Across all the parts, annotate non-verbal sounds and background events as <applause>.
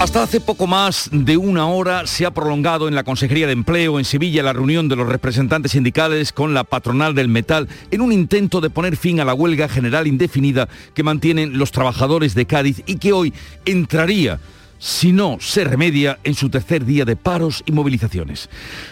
Hasta hace poco más de una hora se ha prolongado en la Consejería de Empleo en Sevilla la reunión de los representantes sindicales con la patronal del metal en un intento de poner fin a la huelga general indefinida que mantienen los trabajadores de Cádiz y que hoy entraría si no se remedia en su tercer día de paros y movilizaciones.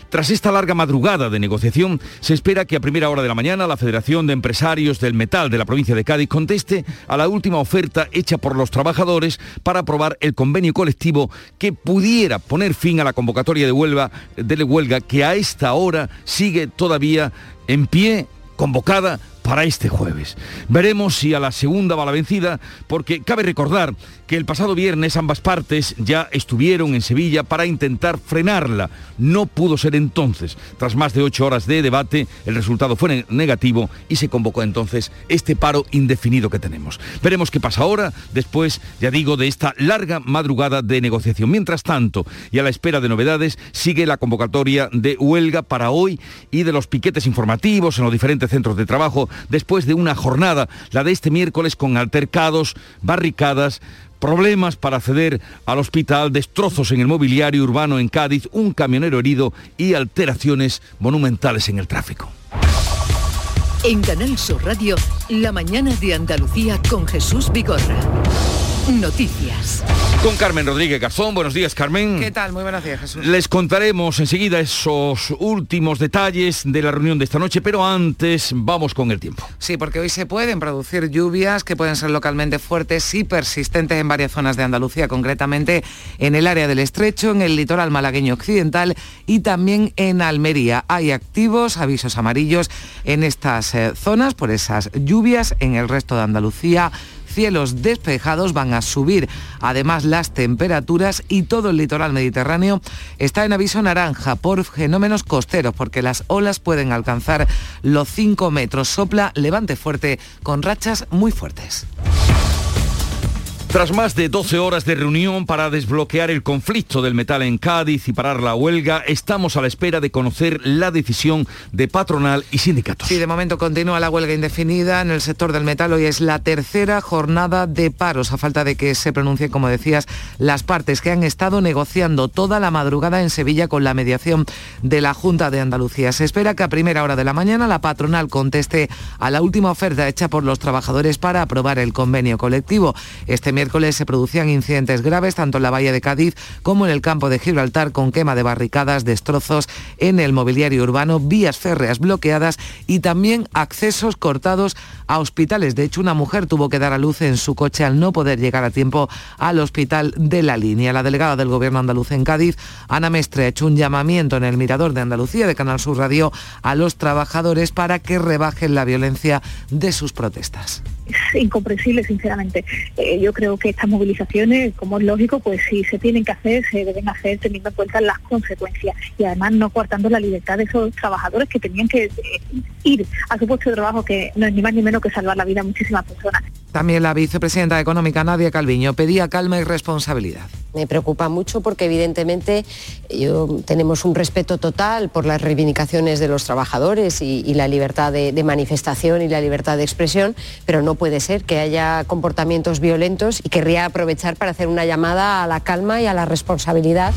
Tras esta larga madrugada de negociación, se espera que a primera hora de la mañana la Federación de Empresarios del Metal de la provincia de Cádiz conteste a la última oferta hecha por los trabajadores para aprobar el convenio colectivo que pudiera poner fin a la convocatoria de huelga, de huelga que a esta hora sigue todavía en pie, convocada para este jueves. Veremos si a la segunda va la vencida, porque cabe recordar que el pasado viernes ambas partes ya estuvieron en Sevilla para intentar frenarla. No pudo ser entonces. Tras más de ocho horas de debate, el resultado fue negativo y se convocó entonces este paro indefinido que tenemos. Veremos qué pasa ahora, después, ya digo, de esta larga madrugada de negociación. Mientras tanto, y a la espera de novedades, sigue la convocatoria de huelga para hoy y de los piquetes informativos en los diferentes centros de trabajo después de una jornada, la de este miércoles, con altercados, barricadas, problemas para acceder al hospital, destrozos en el mobiliario urbano en Cádiz, un camionero herido y alteraciones monumentales en el tráfico. En Canal Sur Radio, la mañana de Andalucía con Jesús Vigorra. Noticias. Con Carmen Rodríguez Garzón. Buenos días, Carmen. ¿Qué tal? Muy buenos días, Jesús. Les contaremos enseguida esos últimos detalles de la reunión de esta noche, pero antes vamos con el tiempo. Sí, porque hoy se pueden producir lluvias que pueden ser localmente fuertes y persistentes en varias zonas de Andalucía, concretamente en el área del Estrecho, en el litoral malagueño occidental y también en Almería. Hay activos avisos amarillos en estas eh, zonas por esas lluvias. En el resto de Andalucía cielos despejados, van a subir además las temperaturas y todo el litoral mediterráneo está en aviso naranja por fenómenos costeros porque las olas pueden alcanzar los 5 metros. Sopla levante fuerte con rachas muy fuertes. Tras más de 12 horas de reunión para desbloquear el conflicto del metal en Cádiz y parar la huelga, estamos a la espera de conocer la decisión de patronal y sindicatos. Sí, de momento continúa la huelga indefinida en el sector del metal. Hoy es la tercera jornada de paros, a falta de que se pronuncien, como decías, las partes que han estado negociando toda la madrugada en Sevilla con la mediación de la Junta de Andalucía. Se espera que a primera hora de la mañana la patronal conteste a la última oferta hecha por los trabajadores para aprobar el convenio colectivo. Este miércoles se producían incidentes graves tanto en la bahía de Cádiz como en el campo de Gibraltar con quema de barricadas, destrozos en el mobiliario urbano, vías férreas bloqueadas y también accesos cortados a hospitales. De hecho, una mujer tuvo que dar a luz en su coche al no poder llegar a tiempo al hospital de la línea. La delegada del Gobierno andaluz en Cádiz, Ana Mestre, ha hecho un llamamiento en el Mirador de Andalucía de Canal Sur Radio a los trabajadores para que rebajen la violencia de sus protestas es incomprensible, sinceramente. Eh, yo creo que estas movilizaciones, como es lógico, pues si se tienen que hacer, se deben hacer teniendo en cuenta las consecuencias y además no cortando la libertad de esos trabajadores que tenían que eh, ir a su puesto de trabajo, que no es ni más ni menos que salvar la vida a muchísimas personas. También la vicepresidenta económica Nadia Calviño pedía calma y responsabilidad. Me preocupa mucho porque evidentemente yo, tenemos un respeto total por las reivindicaciones de los trabajadores y, la libertad de, de, manifestación y la libertad de expresión, pero no puede ser que haya comportamientos violentos y querría aprovechar para hacer una llamada a la calma y a la responsabilidad.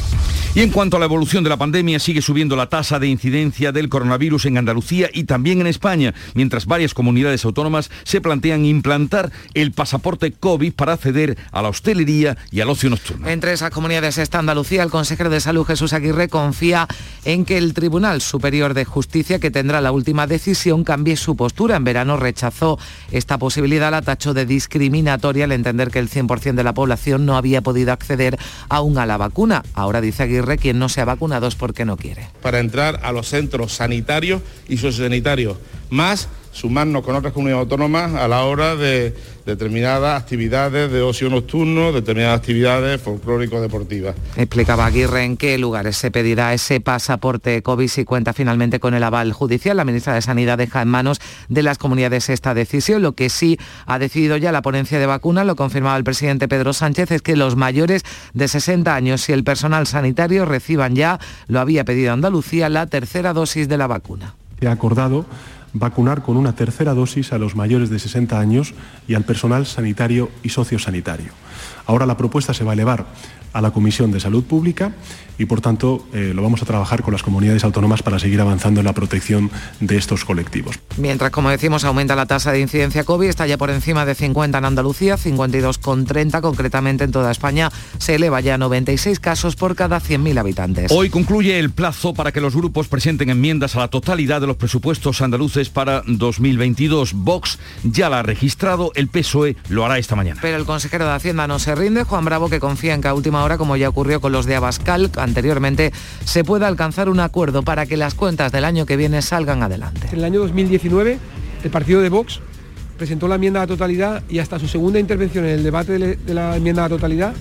Y en cuanto a la evolución de la pandemia, sigue subiendo la tasa de incidencia del coronavirus en Andalucía y también en España, mientras varias comunidades autónomas se plantean implantar el pasaporte COVID para acceder a la hostelería y al ocio nocturno. Entre esas comunidades está Andalucía. El consejero de Salud Jesús Aguirre confía en que el Tribunal Superior de Justicia, que tendrá la última decisión, cambie su postura. En verano rechazó esta posibilidad, la tachó de discriminatoria al entender que el 100% de la población no había podido acceder aún a la vacuna. Ahora dice Aguirre, quien no se ha vacunado es porque no quiere. Para entrar a los centros sanitarios y sociosanitarios, más sumarnos con otras comunidades autónomas a la hora de determinadas actividades de ocio nocturno, determinadas actividades folclórico-deportivas. Explicaba Aguirre en qué lugares se pedirá ese pasaporte COVID si cuenta finalmente con el aval judicial. La ministra de Sanidad deja en manos de las comunidades esta decisión. Lo que sí ha decidido ya la ponencia de vacunas, lo confirmaba el presidente Pedro Sánchez, es que los mayores de 60 años y el personal sanitario reciban ya, lo había pedido Andalucía, la tercera dosis de la vacuna. Ha acordado vacunar con una tercera dosis a los mayores de 60 años y al personal sanitario y sociosanitario. Ahora la propuesta se va a elevar a la Comisión de Salud Pública y por tanto eh, lo vamos a trabajar con las comunidades autónomas para seguir avanzando en la protección de estos colectivos. Mientras, como decimos, aumenta la tasa de incidencia COVID, está ya por encima de 50 en Andalucía, 52,30 concretamente en toda España, se eleva ya a 96 casos por cada 100.000 habitantes. Hoy concluye el plazo para que los grupos presenten enmiendas a la totalidad de los presupuestos andaluces para 2022. Vox ya la ha registrado, el PSOE lo hará esta mañana. Pero el consejero de Hacienda no se rinde, Juan Bravo, que confía en que a última hora, como ya ocurrió con los de Abascal, anteriormente, se pueda alcanzar un acuerdo para que las cuentas del año que viene salgan adelante. En el año 2019, el partido de Vox presentó la enmienda a totalidad y hasta su segunda intervención en el debate de la enmienda a totalidad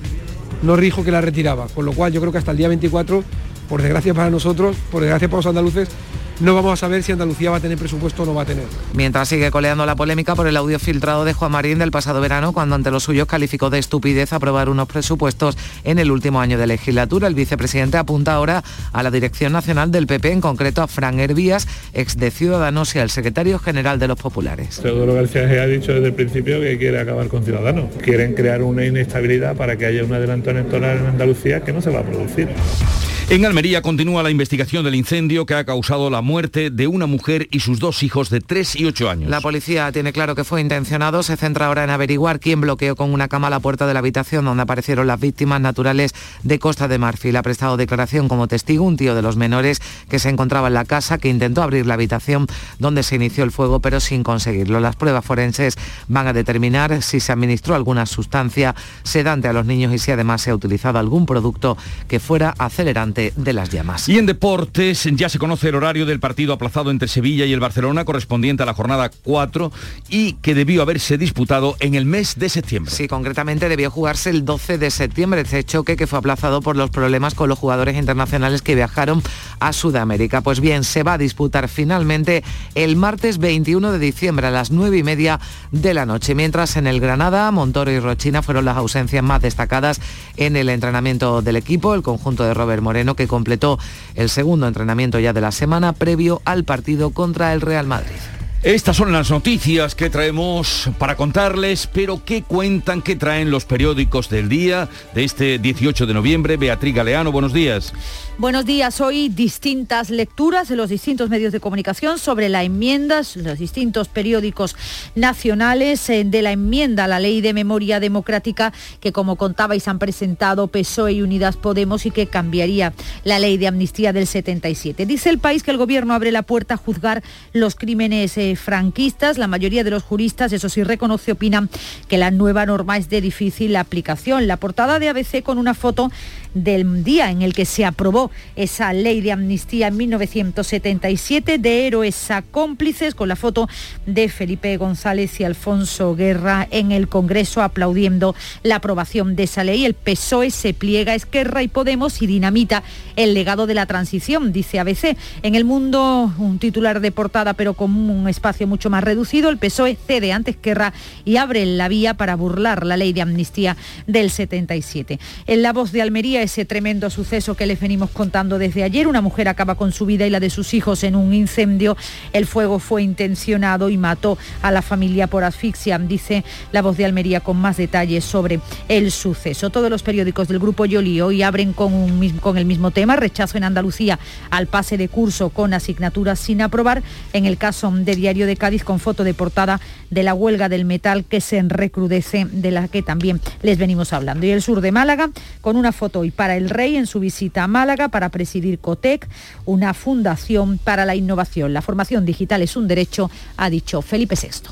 no dijo que la retiraba, con lo cual yo creo que hasta el día 24, por desgracia para nosotros, por desgracia para los andaluces, no vamos a saber si Andalucía va a tener presupuesto o no va a tener. Mientras sigue coleando la polémica por el audio filtrado de Juan Marín del pasado verano, cuando ante los suyos calificó de estupidez aprobar unos presupuestos en el último año de legislatura, el vicepresidente apunta ahora a la Dirección Nacional del PP, en concreto a Fran Hervías, ex de Ciudadanos y al secretario general de los Populares. Teodoro García ha dicho desde el principio que quiere acabar con Ciudadanos. Quieren crear una inestabilidad para que haya un adelanto electoral en Andalucía que no se va a producir. En Almería continúa la investigación del incendio que ha causado la muerte de una mujer y sus dos hijos de 3 y 8 años. La policía tiene claro que fue intencionado, se centra ahora en averiguar quién bloqueó con una cama la puerta de la habitación donde aparecieron las víctimas naturales de Costa de Marfil. Ha prestado declaración como testigo un tío de los menores que se encontraba en la casa, que intentó abrir la habitación donde se inició el fuego, pero sin conseguirlo. Las pruebas forenses van a determinar si se administró alguna sustancia sedante a los niños y si además se ha utilizado algún producto que fuera acelerante de las llamas. Y en deportes ya se conoce el horario del partido aplazado entre Sevilla y el Barcelona correspondiente a la jornada 4 y que debió haberse disputado en el mes de septiembre. Sí, concretamente debió jugarse el 12 de septiembre, este choque que fue aplazado por los problemas con los jugadores internacionales que viajaron a Sudamérica. Pues bien, se va a disputar finalmente el martes 21 de diciembre a las 9 y media de la noche, mientras en el Granada, Montoro y Rochina fueron las ausencias más destacadas en el entrenamiento del equipo, el conjunto de Robert Moreno que completó el segundo entrenamiento ya de la semana previo al partido contra el Real Madrid. Estas son las noticias que traemos para contarles, pero ¿qué cuentan, qué traen los periódicos del día de este 18 de noviembre? Beatriz Galeano, buenos días. Buenos días. Hoy distintas lecturas de los distintos medios de comunicación sobre la enmienda, los distintos periódicos nacionales eh, de la enmienda a la Ley de Memoria Democrática que, como contabais, han presentado PSOE y Unidas Podemos y que cambiaría la Ley de Amnistía del 77. Dice el país que el Gobierno abre la puerta a juzgar los crímenes franquistas. La mayoría de los juristas, eso sí, reconoce, opinan que la nueva norma es de difícil aplicación. La portada de ABC con una foto del día en el que se aprobó esa ley de amnistía en 1977 de héroes a cómplices con la foto de Felipe González y Alfonso Guerra en el Congreso aplaudiendo la aprobación de esa ley. El PSOE se pliega Esquerra y Podemos y dinamita el legado de la transición, dice ABC. En el mundo, un titular de portada pero con un espacio mucho más reducido, el PSOE cede ante Esquerra y abre la vía para burlar la ley de amnistía del 77. En la voz de Almería ese tremendo suceso que les venimos contando desde ayer. Una mujer acaba con su vida y la de sus hijos en un incendio. El fuego fue intencionado y mató a la familia por asfixia, dice la voz de Almería con más detalles sobre el suceso. Todos los periódicos del Grupo Yoli hoy abren con, con el mismo tema, rechazo en Andalucía al pase de curso con asignaturas sin aprobar. En el caso de Diario de Cádiz con foto de portada de la huelga del metal que se recrudece, de la que también les venimos hablando. Y el sur de Málaga con una foto y para el rey en su visita a Málaga para presidir COTEC, una fundación para la innovación. La formación digital es un derecho, ha dicho Felipe VI.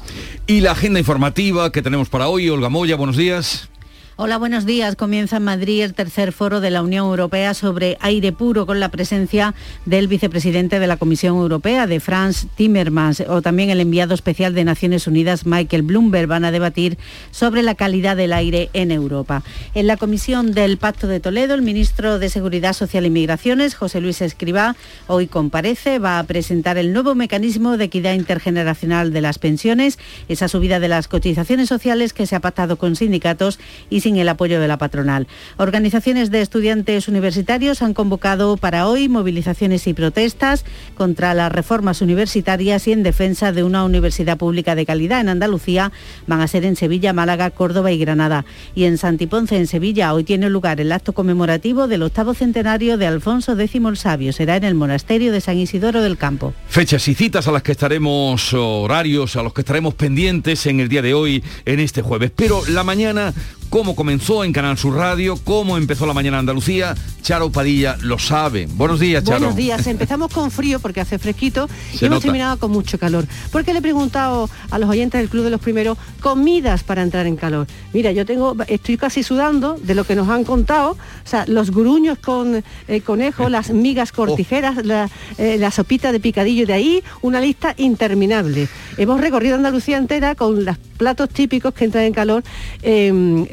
Y la agenda informativa que tenemos para hoy, Olga Moya, buenos días. Hola, buenos días. Comienza en Madrid el tercer foro de la Unión Europea sobre aire puro con la presencia del vicepresidente de la Comisión Europea, de Franz Timmermans, o también el enviado especial de Naciones Unidas, Michael Bloomberg. Van a debatir sobre la calidad del aire en Europa. En la Comisión del Pacto de Toledo, el ministro de Seguridad Social y Migraciones, José Luis Escribá, hoy comparece, va a presentar el nuevo mecanismo de equidad intergeneracional de las pensiones, esa subida de las cotizaciones sociales que se ha pactado con sindicatos y sin el apoyo de la patronal. Organizaciones de estudiantes universitarios han convocado para hoy movilizaciones y protestas contra las reformas universitarias y en defensa de una universidad pública de calidad en Andalucía. Van a ser en Sevilla, Málaga, Córdoba y Granada. Y en Santiponce, en Sevilla, hoy tiene lugar el acto conmemorativo del octavo centenario de Alfonso X el Sabio. Será en el monasterio de San Isidoro del Campo. Fechas y citas a las que estaremos horarios, a los que estaremos pendientes en el día de hoy, en este jueves. Pero la mañana cómo comenzó en Canal Sur Radio, cómo empezó la mañana Andalucía. Charo Padilla lo sabe. Buenos días, Charo. Buenos días. Empezamos con frío porque hace fresquito <laughs> y hemos terminado con mucho calor. Porque le he preguntado a los oyentes del Club de los Primeros comidas para entrar en calor. Mira, yo tengo, estoy casi sudando de lo que nos han contado. O sea, los gruños con eh, conejo, las migas cortijeras, la, eh, la sopita de picadillo de ahí, una lista interminable. Hemos recorrido Andalucía entera con los platos típicos que entran en calor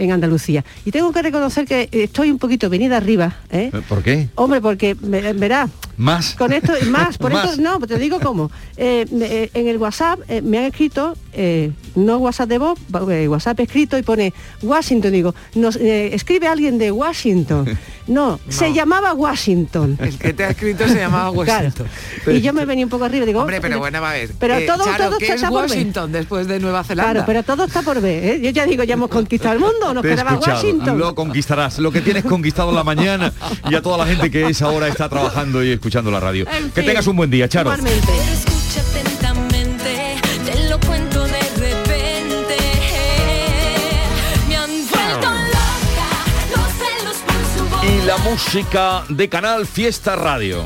en Andalucía. Y tengo que reconocer que estoy un poquito venida arriba. ¿eh? ¿Por qué? Hombre, porque, verá, más. Con esto, más, por eso, no, te digo cómo. Eh, eh, en el WhatsApp me han escrito, no WhatsApp de voz, WhatsApp escrito y pone Washington, digo, nos, escribe alguien de Washington. <laughs> No, se llamaba Washington. El que te ha escrito se llamaba Washington. Y yo me venía un poco arriba, digo. Hombre, pero bueno, va a ver. Pero todo, todo ¿qué está es Washington después de Nueva Zelanda? Claro, pero todo está por ver. Yo ya digo, ya hemos conquistado el mundo, nos quedaba Washington. Lo conquistarás. Lo que tienes conquistado la mañana y a toda la gente que es ahora está trabajando y escuchando la radio. que tengas un buen día, Charo. Igualmente. Y la música de Canal Fiesta Radio.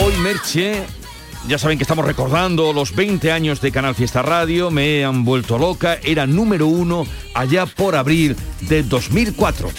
Hoy Merche ya saben que estamos recordando los 20 años de Canal Fiesta Radio, me han vuelto loca, era número uno allá por abril de 2004.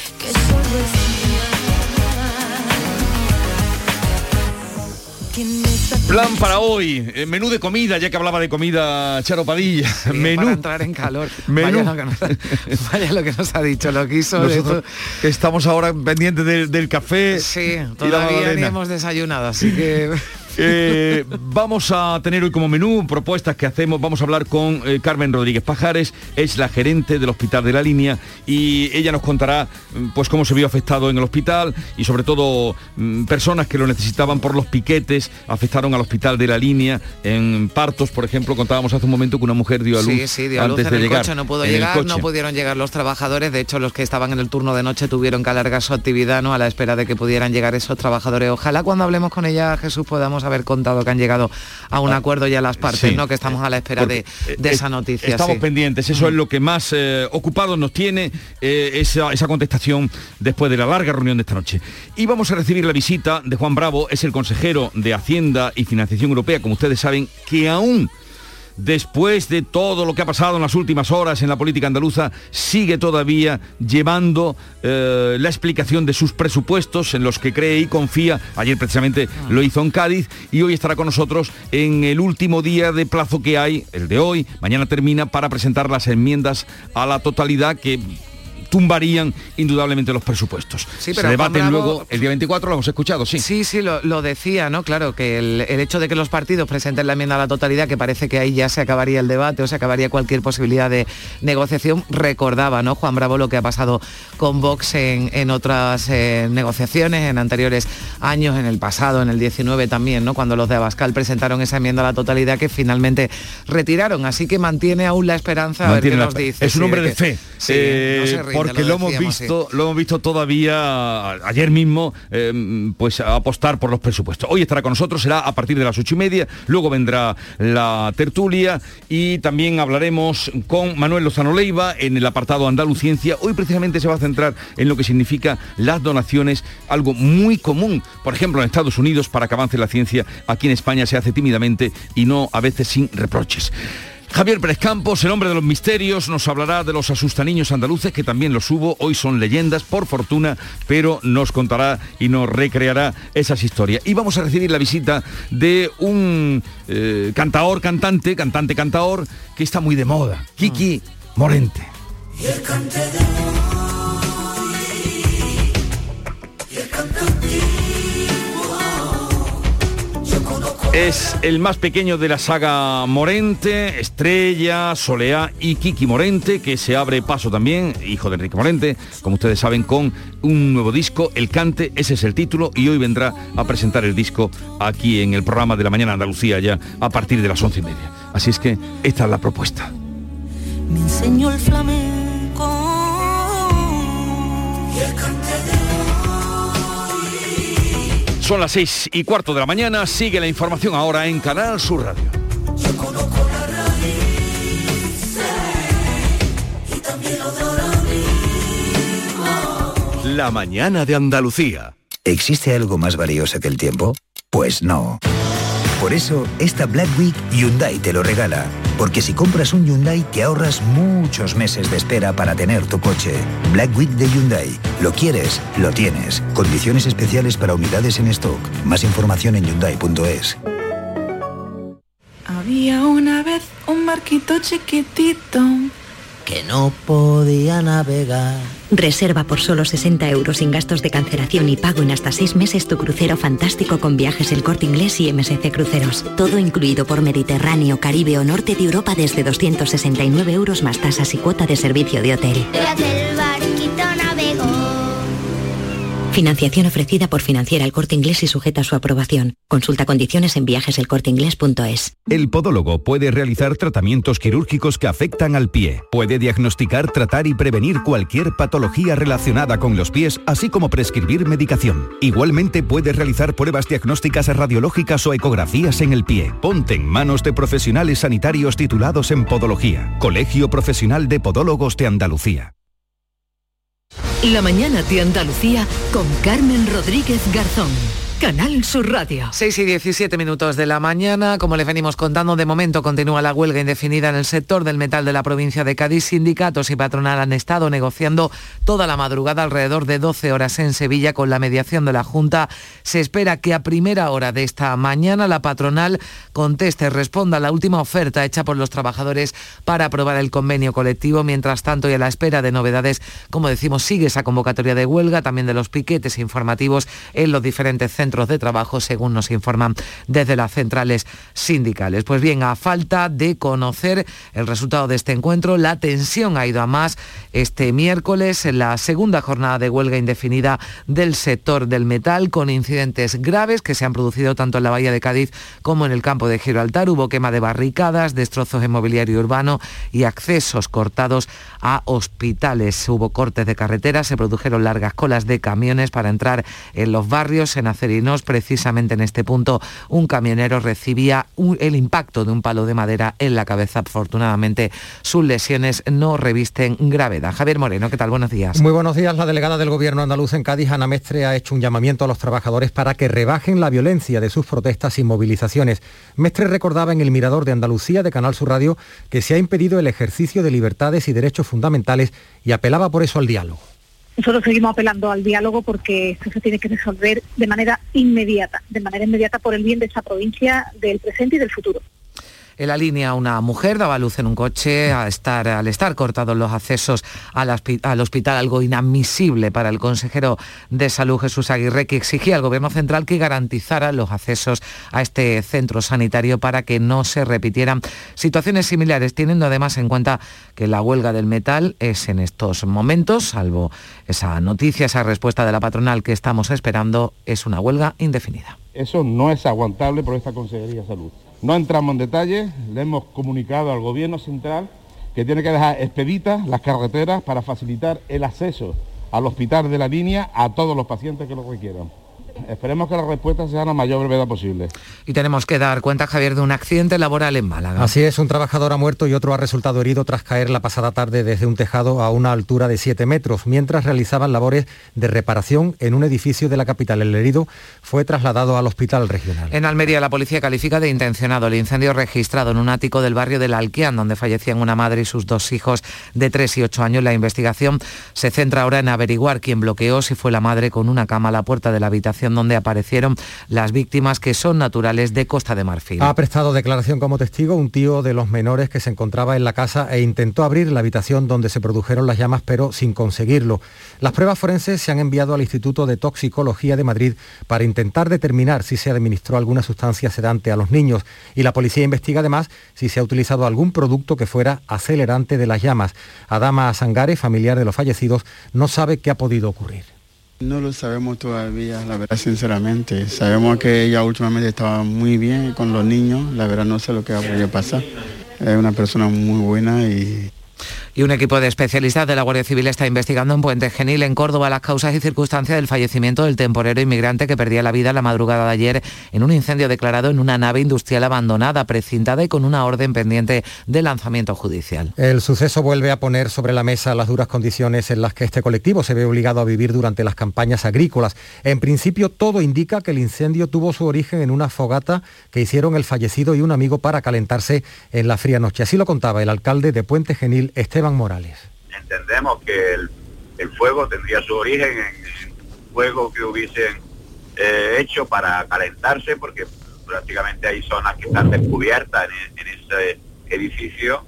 Plan para hoy, eh, menú de comida, ya que hablaba de comida Charo Padilla. menú. Para entrar en calor. Menú. Vaya lo, que nos, <laughs> vaya lo que nos ha dicho, lo que hizo. Estamos ahora pendientes del, del café. Sí, todavía ni hemos desayunado, así que... <laughs> Eh, vamos a tener hoy como menú propuestas que hacemos. Vamos a hablar con eh, Carmen Rodríguez Pajares, es la gerente del Hospital de la Línea y ella nos contará mm, pues cómo se vio afectado en el hospital y sobre todo mm, personas que lo necesitaban por los piquetes afectaron al Hospital de la Línea en partos, por ejemplo, contábamos hace un momento que una mujer dio a luz, sí, sí, dio a luz antes en de el llegar. Coche, no pudo llegar, no pudieron llegar los trabajadores, de hecho los que estaban en el turno de noche tuvieron que alargar su actividad ¿no? a la espera de que pudieran llegar esos trabajadores. Ojalá cuando hablemos con ella, Jesús, podamos haber contado que han llegado a un ah, acuerdo ya las partes, ¿no? Que estamos a la espera de, esa noticia. Estamos pendientes, eso es lo que más eh, ocupado nos tiene eh, esa, esa contestación después de la larga reunión de esta noche. Y vamos a recibir la visita de Juan Bravo, es el consejero de Hacienda y Financiación Europea, como ustedes saben, que aún después de todo lo que ha pasado en las últimas horas en la política andaluza, sigue todavía llevando eh, la explicación de sus presupuestos en los que cree y confía. Ayer precisamente lo hizo en Cádiz y hoy estará con nosotros en el último día de plazo que hay, el de hoy. Mañana termina para presentar las enmiendas a la totalidad que tumbarían indudablemente los presupuestos. Sí, pero Se debaten luego el día 24, lo hemos escuchado, sí. Sí, sí, lo, decía, ¿no? Claro, que el, hecho de que los partidos presenten la enmienda a la totalidad, que parece que ahí ya se acabaría el debate o se acabaría cualquier posibilidad de negociación, recordaba, ¿no? Juan Bravo lo que ha pasado con Vox en, otras eh, negociaciones, en anteriores años, en el pasado, en el 19 también, ¿no? Cuando los de Abascal presentaron esa enmienda a la totalidad que finalmente retiraron. Así que mantiene aún la esperanza a ver qué nos dice. Es un hombre de, fe. Eh, porque lo, hemos visto, lo hemos visto todavía ayer mismo, em, pues apostar por los presupuestos. Hoy estará con nosotros, será a partir de las ocho y media, luego vendrá la tertulia y también hablaremos con Manuel Lozano Leiva en el apartado Andaluciencia. Hoy precisamente se va a centrar en lo que significa las donaciones, algo muy común, por ejemplo en Estados Unidos, para que avance la ciencia, aquí en España se hace tímidamente y no a veces sin reproches. Javier Pérez Campos, el hombre de los misterios, nos hablará de los asustaniños andaluces, que también los hubo, hoy son leyendas, por fortuna, pero nos contará y nos recreará esas historias. Y vamos a recibir la visita de un eh, cantaor, cantante, cantante, cantaor, que está muy de moda, Kiki Morente. Es el más pequeño de la saga Morente, Estrella, Soleá y Kiki Morente, que se abre paso también, hijo de Enrique Morente, como ustedes saben, con un nuevo disco, El Cante, ese es el título, y hoy vendrá a presentar el disco aquí en el programa de la mañana Andalucía ya a partir de las once y media. Así es que esta es la propuesta. Me enseñó el flamenco y el Son las seis y cuarto de la mañana, sigue la información ahora en Canal Sur Radio. La mañana de Andalucía. ¿Existe algo más valioso que el tiempo? Pues no. Por eso, esta Black Week Hyundai te lo regala. Porque si compras un Hyundai te ahorras muchos meses de espera para tener tu coche. Black Week de Hyundai. Lo quieres, lo tienes. Condiciones especiales para unidades en stock. Más información en hyundai.es. Había una vez un barquito chiquitito que no podía navegar. Reserva por solo 60 euros sin gastos de cancelación y pago en hasta 6 meses tu crucero fantástico con viajes El Corte Inglés y MSC Cruceros. Todo incluido por Mediterráneo, Caribe o Norte de Europa desde 269 euros más tasas y cuota de servicio de hotel. Financiación ofrecida por Financiera El Corte Inglés y sujeta a su aprobación. Consulta condiciones en viajeselcorteinglés.es. El podólogo puede realizar tratamientos quirúrgicos que afectan al pie. Puede diagnosticar, tratar y prevenir cualquier patología relacionada con los pies, así como prescribir medicación. Igualmente puede realizar pruebas diagnósticas radiológicas o ecografías en el pie. Ponte en manos de profesionales sanitarios titulados en podología. Colegio Profesional de Podólogos de Andalucía. La mañana de Andalucía con Carmen Rodríguez Garzón. Canal Sur Radio. 6 y 17 minutos de la mañana. Como les venimos contando, de momento continúa la huelga indefinida en el sector del metal de la provincia de Cádiz. Sindicatos y patronal han estado negociando toda la madrugada alrededor de 12 horas en Sevilla con la mediación de la Junta. Se espera que a primera hora de esta mañana la patronal conteste, responda a la última oferta hecha por los trabajadores para aprobar el convenio colectivo. Mientras tanto, y a la espera de novedades, como decimos, sigue esa convocatoria de huelga, también de los piquetes informativos en los diferentes centros de trabajo, según nos informan desde las centrales sindicales. Pues bien, a falta de conocer el resultado de este encuentro, la tensión ha ido a más este miércoles en la segunda jornada de huelga indefinida del sector del metal, con incidentes graves que se han producido tanto en la Bahía de Cádiz como en el campo de Gibraltar. Hubo quema de barricadas, destrozos en mobiliario urbano y accesos cortados a hospitales. Hubo cortes de carretera, se produjeron largas colas de camiones para entrar en los barrios, en Precisamente en este punto, un camionero recibía el impacto de un palo de madera en la cabeza. Afortunadamente, sus lesiones no revisten gravedad. Javier Moreno, ¿qué tal? Buenos días. Muy buenos días. La delegada del Gobierno andaluz en Cádiz, Ana Mestre, ha hecho un llamamiento a los trabajadores para que rebajen la violencia de sus protestas y movilizaciones. Mestre recordaba en el Mirador de Andalucía de Canal Sur Radio que se ha impedido el ejercicio de libertades y derechos fundamentales y apelaba por eso al diálogo. Nosotros seguimos apelando al diálogo porque esto se tiene que resolver de manera inmediata, de manera inmediata por el bien de esta provincia, del presente y del futuro. En la línea una mujer daba luz en un coche al estar, al estar cortados los accesos al, hospital, algo inadmisible para el consejero de salud Jesús Aguirre, que exigía al gobierno central que garantizara los accesos a este centro sanitario para que no se repitieran situaciones similares, teniendo además en cuenta que la huelga del metal es en estos momentos, salvo esa noticia, esa respuesta de la patronal que estamos esperando, es una huelga indefinida. Eso no es aguantable por esta Consejería de Salud. No entramos en detalles, le hemos comunicado al Gobierno Central que tiene que dejar expeditas las carreteras para facilitar el acceso al hospital de la línea a todos los pacientes que lo requieran. Esperemos que la respuesta sea la mayor brevedad posible. Y tenemos que dar cuenta, Javier, de un accidente laboral en Málaga. Así es, un trabajador ha muerto y otro ha resultado herido tras caer la pasada tarde desde un tejado a una altura de 7 metros, mientras realizaban labores de reparación en un edificio de la capital. El herido fue trasladado al hospital regional. En Almería, la policía califica de intencionado el incendio registrado en un ático del barrio del Alquián, donde fallecían una madre y sus dos hijos de 3 y 8 años. La investigación se centra ahora en averiguar quién bloqueó, si fue la madre con una cama a la puerta de la habitación donde aparecieron las víctimas que son naturales de Costa de Marfil. Ha prestado declaración como testigo un tío de los menores que se encontraba en la casa e intentó abrir la habitación donde se produjeron las llamas, pero sin conseguirlo. Las pruebas forenses se han enviado al Instituto de Toxicología de Madrid para intentar determinar si se administró alguna sustancia sedante a los niños y la policía investiga además si se ha utilizado algún producto que fuera acelerante de las llamas. Adama Sangare, familiar de los fallecidos, no sabe qué ha podido ocurrir. No lo sabemos todavía, la verdad, sinceramente. Sabemos que ella últimamente estaba muy bien con los niños, la verdad no sé lo que va a pasar. Es una persona muy buena y y un equipo de especialistas de la Guardia Civil está investigando en Puente Genil, en Córdoba, las causas y circunstancias del fallecimiento del temporero inmigrante que perdía la vida la madrugada de ayer en un incendio declarado en una nave industrial abandonada, precintada y con una orden pendiente de lanzamiento judicial. El suceso vuelve a poner sobre la mesa las duras condiciones en las que este colectivo se ve obligado a vivir durante las campañas agrícolas. En principio, todo indica que el incendio tuvo su origen en una fogata que hicieron el fallecido y un amigo para calentarse en la fría noche. Así lo contaba el alcalde de Puente Genil, Esteban Morales. Entendemos que el, fuego tendría su origen en, fuego que hubiesen eh, hecho para calentarse, porque prácticamente hay zonas que están descubiertas en, en ese edificio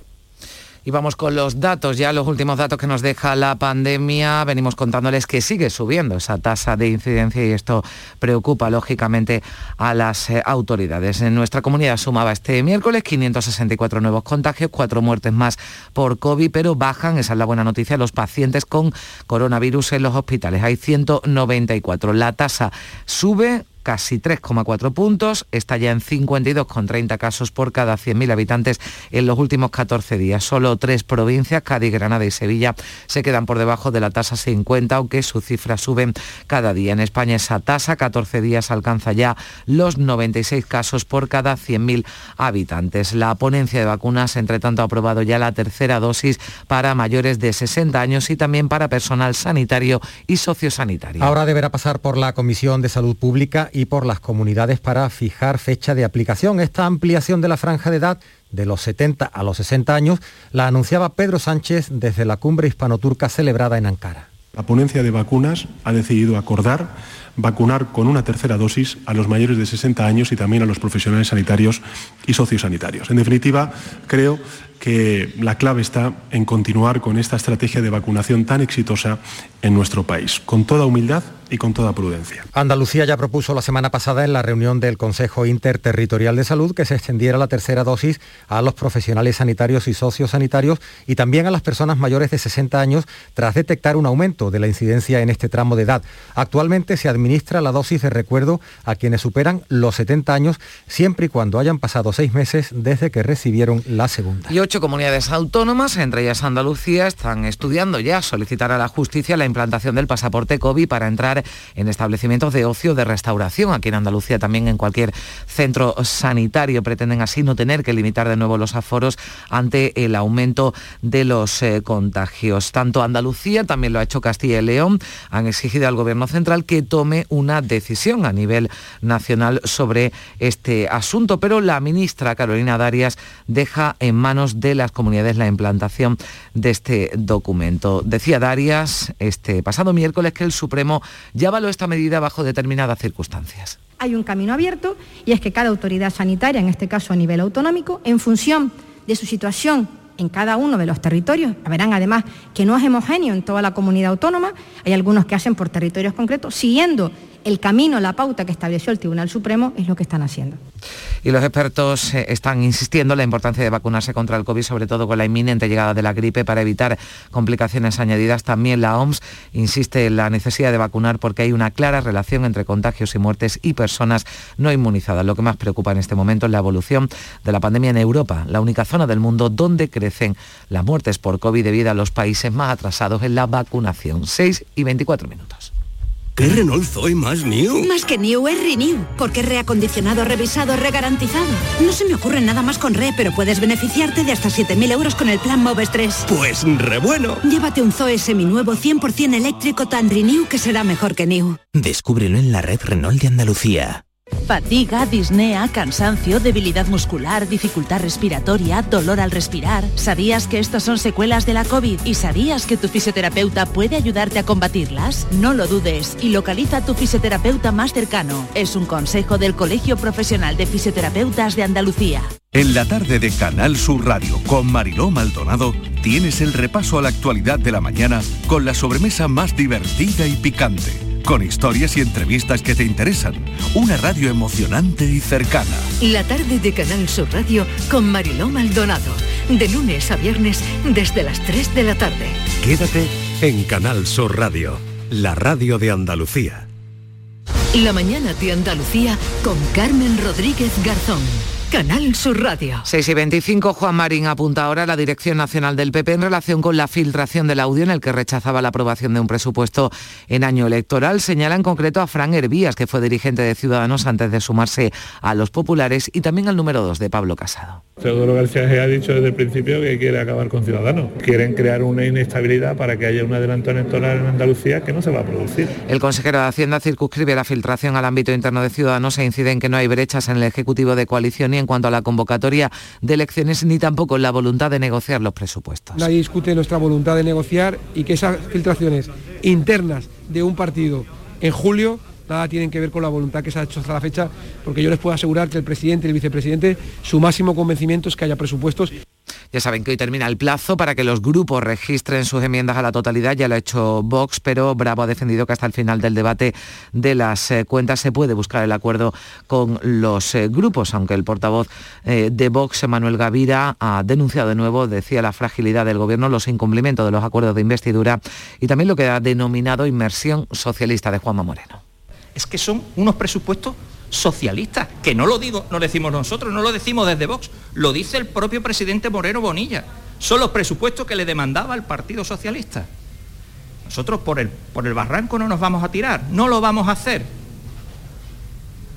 y vamos con los datos, ya los últimos datos que nos deja la pandemia. Venimos contándoles que sigue subiendo esa tasa de incidencia y esto preocupa lógicamente a las eh, autoridades. En nuestra comunidad sumaba este miércoles 564 nuevos contagios, cuatro muertes más por COVID, pero bajan, esa es la buena noticia, los pacientes con coronavirus en los hospitales. Hay 194. La tasa sube casi 3,4 puntos, está ya en 52,30 casos por cada 100.000 habitantes en los últimos 14 días. Solo tres provincias, Cádiz, Granada y Sevilla, se quedan por debajo de la tasa 50, aunque su cifra sube cada día. En España esa tasa, 14 días, alcanza ya los 96 casos por cada 100.000 habitantes. La ponencia de vacunas, entre tanto, ha aprobado ya la tercera dosis para mayores de 60 años y también para personal sanitario y sociosanitario. Ahora deberá pasar por la Comisión de Salud Pública y por las comunidades para fijar fecha de aplicación. Esta ampliación de la franja de edad de los 70 a los 60 años la anunciaba Pedro Sánchez desde la cumbre hispanoturca celebrada en Ankara. La ponencia de vacunas ha decidido acordar vacunar con una tercera dosis a los mayores de 60 años y también a los profesionales sanitarios y sociosanitarios. En definitiva, creo que la clave está en continuar con esta estrategia de vacunación tan exitosa en nuestro país, con toda humildad y con toda prudencia. Andalucía ya propuso la semana pasada en la reunión del Consejo Interterritorial de Salud que se extendiera la tercera dosis a los profesionales sanitarios y sociosanitarios y también a las personas mayores de 60 años tras detectar un aumento de la incidencia en este tramo de edad. Actualmente se administra la dosis de recuerdo a quienes superan los 70 años siempre y cuando hayan pasado seis meses desde que recibieron la segunda. Y ocho comunidades autónomas, entre ellas Andalucía, están estudiando ya solicitar a la justicia la implantación del pasaporte COVID para entrar en establecimientos de ocio de restauración. Aquí en Andalucía también en cualquier centro sanitario pretenden así no tener que limitar de nuevo los aforos ante el aumento de los eh, contagios. Tanto Andalucía, también lo ha hecho Castilla y León, han exigido al Gobierno central que tome una decisión a nivel nacional sobre este asunto, pero la ministra Carolina Darias deja en manos de las comunidades la implantación de este documento. Decía Darias este pasado miércoles que el Supremo ya avaló esta medida bajo determinadas circunstancias. Hay un camino abierto y es que cada autoridad sanitaria, en este caso a nivel autonómico, en función de su situación en cada uno de los territorios. Verán además que no es homogéneo en toda la comunidad autónoma, hay algunos que hacen por territorios concretos, siguiendo el camino, la pauta que estableció el Tribunal Supremo es lo que están haciendo. Y los expertos eh, están insistiendo en la importancia de vacunarse contra el COVID, sobre todo con la inminente llegada de la gripe, para evitar complicaciones añadidas. También la OMS insiste en la necesidad de vacunar porque hay una clara relación entre contagios y muertes y personas no inmunizadas. Lo que más preocupa en este momento es la evolución de la pandemia en Europa, la única zona del mundo donde crecen las muertes por COVID debido a los países más atrasados en la vacunación. 6 y 24 minutos. ¿Qué Renault Zoe más new? Más que new es renew, porque es reacondicionado, revisado, regarantizado. No se me ocurre nada más con re, pero puedes beneficiarte de hasta 7.000 euros con el plan Moves 3. Pues re bueno. Llévate un Zoe seminuevo 100% eléctrico tan renew que será mejor que new. Descúbrelo en la red Renault de Andalucía. Fatiga, disnea, cansancio, debilidad muscular, dificultad respiratoria, dolor al respirar. ¿Sabías que estos son secuelas de la COVID y sabías que tu fisioterapeuta puede ayudarte a combatirlas? No lo dudes y localiza a tu fisioterapeuta más cercano. Es un consejo del Colegio Profesional de Fisioterapeutas de Andalucía. En la tarde de Canal Sur Radio con Mariló Maldonado tienes el repaso a la actualidad de la mañana con la sobremesa más divertida y picante con historias y entrevistas que te interesan. Una radio emocionante y cercana. La tarde de Canal Sur Radio con Mariló Maldonado. De lunes a viernes desde las 3 de la tarde. Quédate en Canal Sur Radio, la radio de Andalucía. La mañana de Andalucía con Carmen Rodríguez Garzón. Canal Sur Radio. 6 y 25, Juan Marín apunta ahora a la Dirección Nacional del PP en relación con la filtración del audio en el que rechazaba la aprobación de un presupuesto en año electoral. Señala en concreto a Fran Hervías, que fue dirigente de Ciudadanos antes de sumarse a los populares, y también al número 2 de Pablo Casado. Teodoro García G ha dicho desde el principio que quiere acabar con Ciudadanos. Quieren crear una inestabilidad para que haya un adelanto electoral en Andalucía que no se va a producir. El consejero de Hacienda circunscribe la filtración al ámbito interno de Ciudadanos e incide en que no hay brechas en el Ejecutivo de coalición ni en cuanto a la convocatoria de elecciones ni tampoco en la voluntad de negociar los presupuestos. Nadie discute nuestra voluntad de negociar y que esas filtraciones internas de un partido en julio nada tienen que ver con la voluntad que se ha hecho hasta la fecha, porque yo les puedo asegurar que el presidente y el vicepresidente, su máximo convencimiento es que haya presupuestos. Ya saben que hoy termina el plazo para que los grupos registren sus enmiendas a la totalidad, ya lo ha hecho Vox, pero Bravo ha defendido que hasta el final del debate de las eh, cuentas se puede buscar el acuerdo con los eh, grupos, aunque el portavoz eh, de Vox, Manuel Gavira, ha denunciado de nuevo, decía, la fragilidad del gobierno, los incumplimientos de los acuerdos de investidura y también lo que ha denominado inmersión socialista de Juanma Moreno es que son unos presupuestos socialistas, que no lo digo, no lo decimos nosotros, no lo decimos desde Vox, lo dice el propio presidente Moreno Bonilla. Son los presupuestos que le demandaba el Partido Socialista. Nosotros por el, por el barranco no nos vamos a tirar, no lo vamos a hacer.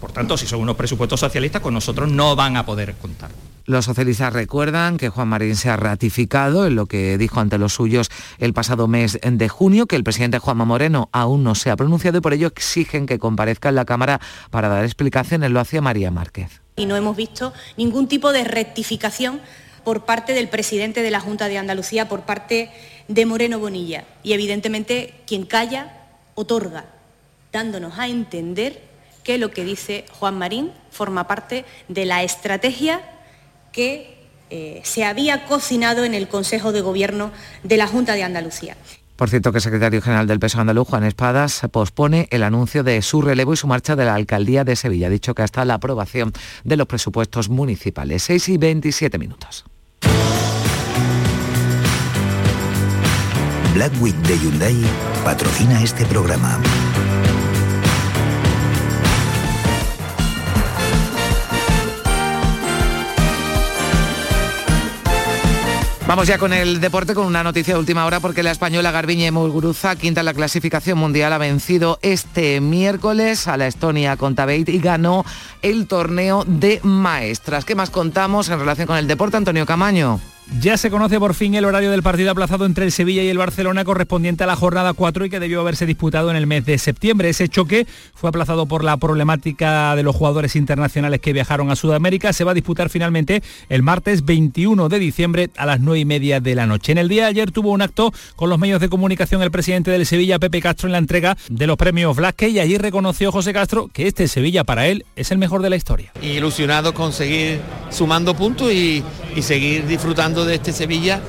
Por tanto, si son unos presupuestos socialistas, con nosotros no van a poder contar. Los socialistas recuerdan que Juan Marín se ha ratificado en lo que dijo ante los suyos el pasado mes de junio, que el presidente Juanma Moreno aún no se ha pronunciado y por ello exigen que comparezca en la Cámara para dar explicaciones. Lo hacía María Márquez. Y no hemos visto ningún tipo de rectificación por parte del presidente de la Junta de Andalucía, por parte de Moreno Bonilla. Y evidentemente quien calla, otorga, dándonos a entender que lo que dice Juan Marín forma parte de la estrategia que eh, se había cocinado en el Consejo de Gobierno de la Junta de Andalucía. Por cierto, que el secretario general del peso andaluz, Juan Espadas, pospone el anuncio de su relevo y su marcha de la alcaldía de Sevilla. Ha dicho que hasta la aprobación de los presupuestos municipales. 6 y 27 minutos. Black Week de Hyundai patrocina este programa. Vamos ya con el deporte con una noticia de última hora porque la española Garbiñe Muguruza, quinta en la clasificación mundial, ha vencido este miércoles a la Estonia Contabeit y ganó el torneo de maestras. ¿Qué más contamos en relación con el deporte, Antonio Camaño? Ya se conoce por fin el horario del partido aplazado entre el Sevilla y el Barcelona correspondiente a la jornada 4 y que debió haberse disputado en el mes de septiembre. Ese choque fue aplazado por la problemática de los jugadores internacionales que viajaron a Sudamérica. Se va a disputar finalmente el martes 21 de diciembre a las 9 y media de la noche. En el día de ayer tuvo un acto con los medios de comunicación el presidente del Sevilla, Pepe Castro, en la entrega de los premios Blasque y allí reconoció José Castro que este Sevilla para él es el mejor de la historia. Ilusionado con seguir sumando puntos y seguir disfrutando de este Sevilla,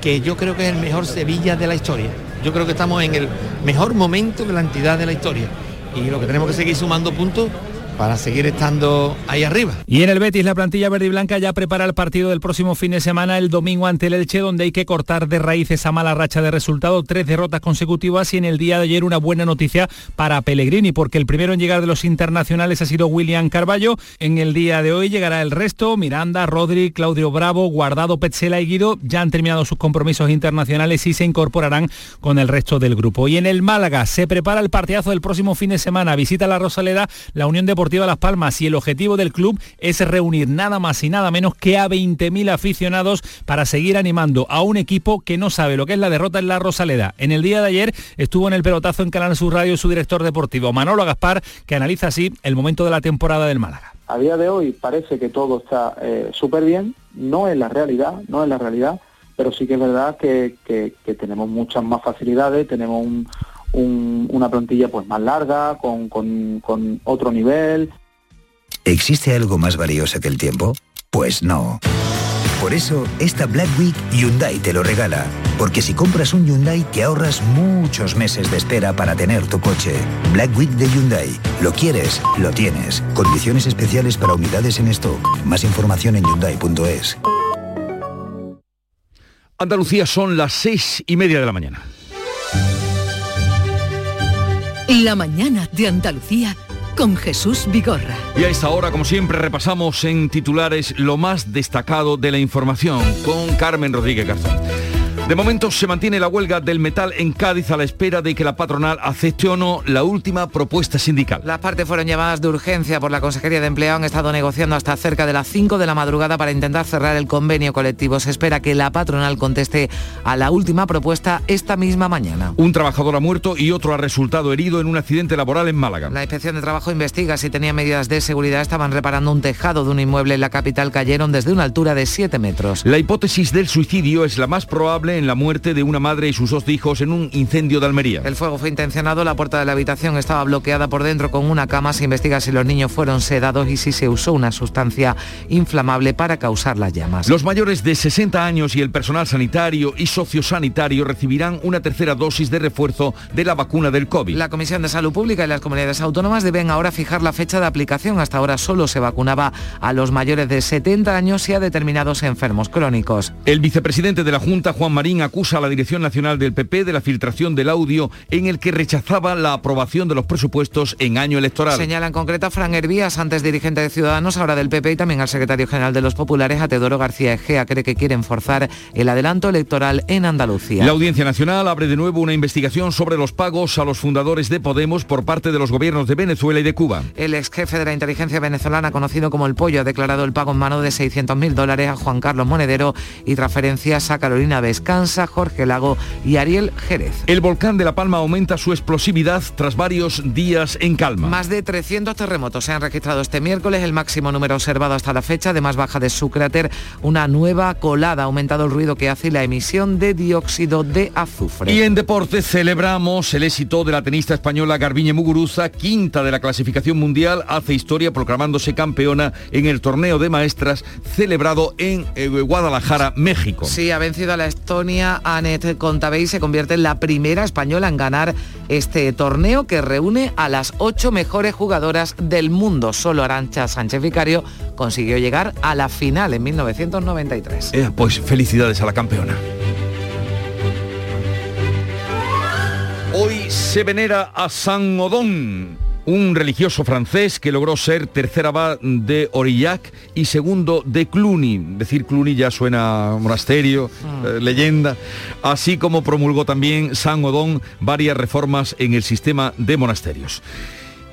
que yo creo que es el mejor Sevilla de la historia. Yo creo que estamos en el mejor momento de la entidad de la historia. Y lo que tenemos que seguir sumando puntos para seguir estando ahí arriba. Y en el Betis la plantilla verde y blanca ya prepara el partido del próximo fin de semana el domingo ante el Elche donde hay que cortar de raíz esa mala racha de resultado, tres derrotas consecutivas y en el día de ayer una buena noticia para Pellegrini porque el primero en llegar de los internacionales ha sido William Carballo. En el día de hoy llegará el resto, Miranda, Rodri, Claudio Bravo, Guardado, Petzela y Guido ya han terminado sus compromisos internacionales y se incorporarán con el resto del grupo. Y en el Málaga se prepara el partidazo del próximo fin de semana. Visita la Rosaleda la Unión Deportiva Las Palmas y el objetivo del club es reunir nada más y nada menos que a 20.000 aficionados para seguir animando a un equipo que no sabe lo que es la derrota en la Rosaleda. En el día de ayer estuvo en el pelotazo en Canal Sur Radio su director deportivo, Manolo Gaspar, que analiza así el momento de la temporada del Málaga. A día de hoy parece que todo está eh, súper bien, no es la realidad, no es la realidad, pero sí que es verdad que, tenemos muchas más facilidades, tenemos un, un, una plantilla pues más larga, con, con, con otro nivel. ¿Existe algo más valioso que el tiempo? Pues no. Por eso, esta Black Week Hyundai te lo regala. Porque si compras un Hyundai te ahorras muchos meses de espera para tener tu coche. Black Week de Hyundai. Lo quieres, lo tienes. Condiciones especiales para unidades en stock. Más información en hyundai.es. Andalucía son las seis y media de la mañana. La mañana de Andalucía con Jesús Vigorra. Y a esta hora, como siempre, repasamos en titulares lo más destacado de la información con Carmen Rodríguez Garzón. De momento se mantiene la huelga del metal en Cádiz a la espera de que la patronal acepte o no la última propuesta sindical. Las partes fueron llevadas de urgencia por la Consejería de Empleo. Han estado negociando hasta cerca de las 5 de la madrugada para intentar cerrar el convenio colectivo. Se espera que la patronal conteste a la última propuesta esta misma mañana. Un trabajador ha muerto y otro ha resultado herido en un accidente laboral en Málaga. La Inspección de Trabajo investiga si tenía medidas de seguridad. Estaban reparando un tejado de un inmueble en la capital. Cayeron desde una altura de 7 metros. La hipótesis del suicidio es la más probable en la muerte de una madre y sus dos hijos en un incendio de Almería. El fuego fue intencionado, la puerta de la habitación estaba bloqueada por dentro con una cama. Se investiga si los niños fueron sedados y si se usó una sustancia inflamable para causar las llamas. Los mayores de 60 años y el personal sanitario y sociosanitario recibirán una tercera dosis de refuerzo de la vacuna del COVID. La Comisión de Salud Pública y las comunidades autónomas deben ahora fijar la fecha de aplicación. Hasta ahora solo se vacunaba a los mayores de 70 años y a determinados enfermos crónicos. El vicepresidente de la Junta, Juan Marín, acusa a la Dirección Nacional del PP de la filtración del audio en el que rechazaba la aprobación de los presupuestos en año electoral. Señala en concreto a Fran Hervías, antes dirigente de Ciudadanos, ahora del PP y también al secretario general de los Populares, a Teodoro García Egea, cree que quieren forzar el adelanto electoral en Andalucía. La Audiencia Nacional abre de nuevo una investigación sobre los pagos a los fundadores de Podemos por parte de los gobiernos de Venezuela y de Cuba. El ex jefe de la inteligencia venezolana, conocido como El Pollo, ha declarado el pago en mano de 600.000 dólares a Juan Carlos Monedero y transferencias a Carolina Jorge Lago y Ariel Jerez. El volcán de La Palma aumenta su explosividad tras varios días en calma. Más de 300 terremotos se han registrado este miércoles, el máximo número observado hasta la fecha. Además baja de su cráter una nueva colada, ha aumentado el ruido que hace y la emisión de dióxido de azufre. Y en deportes celebramos el éxito de la tenista española Garbiñe Muguruza, quinta de la clasificación mundial, hace historia proclamándose campeona en el torneo de maestras celebrado en eh, Guadalajara, México. Sí, ha vencido a la Anet Contabey se convierte en la primera española en ganar este torneo que reúne a las ocho mejores jugadoras del mundo. Solo Arancha Sánchez Vicario consiguió llegar a la final en 1993. Eh, pues felicidades a la campeona. Hoy se venera a San Odón, un religioso francés que logró ser tercer abad de Aurillac y segundo de Cluny. Decir Cluny ya suena a monasterio, eh, leyenda. Así como promulgó también San Odón varias reformas en el sistema de monasterios.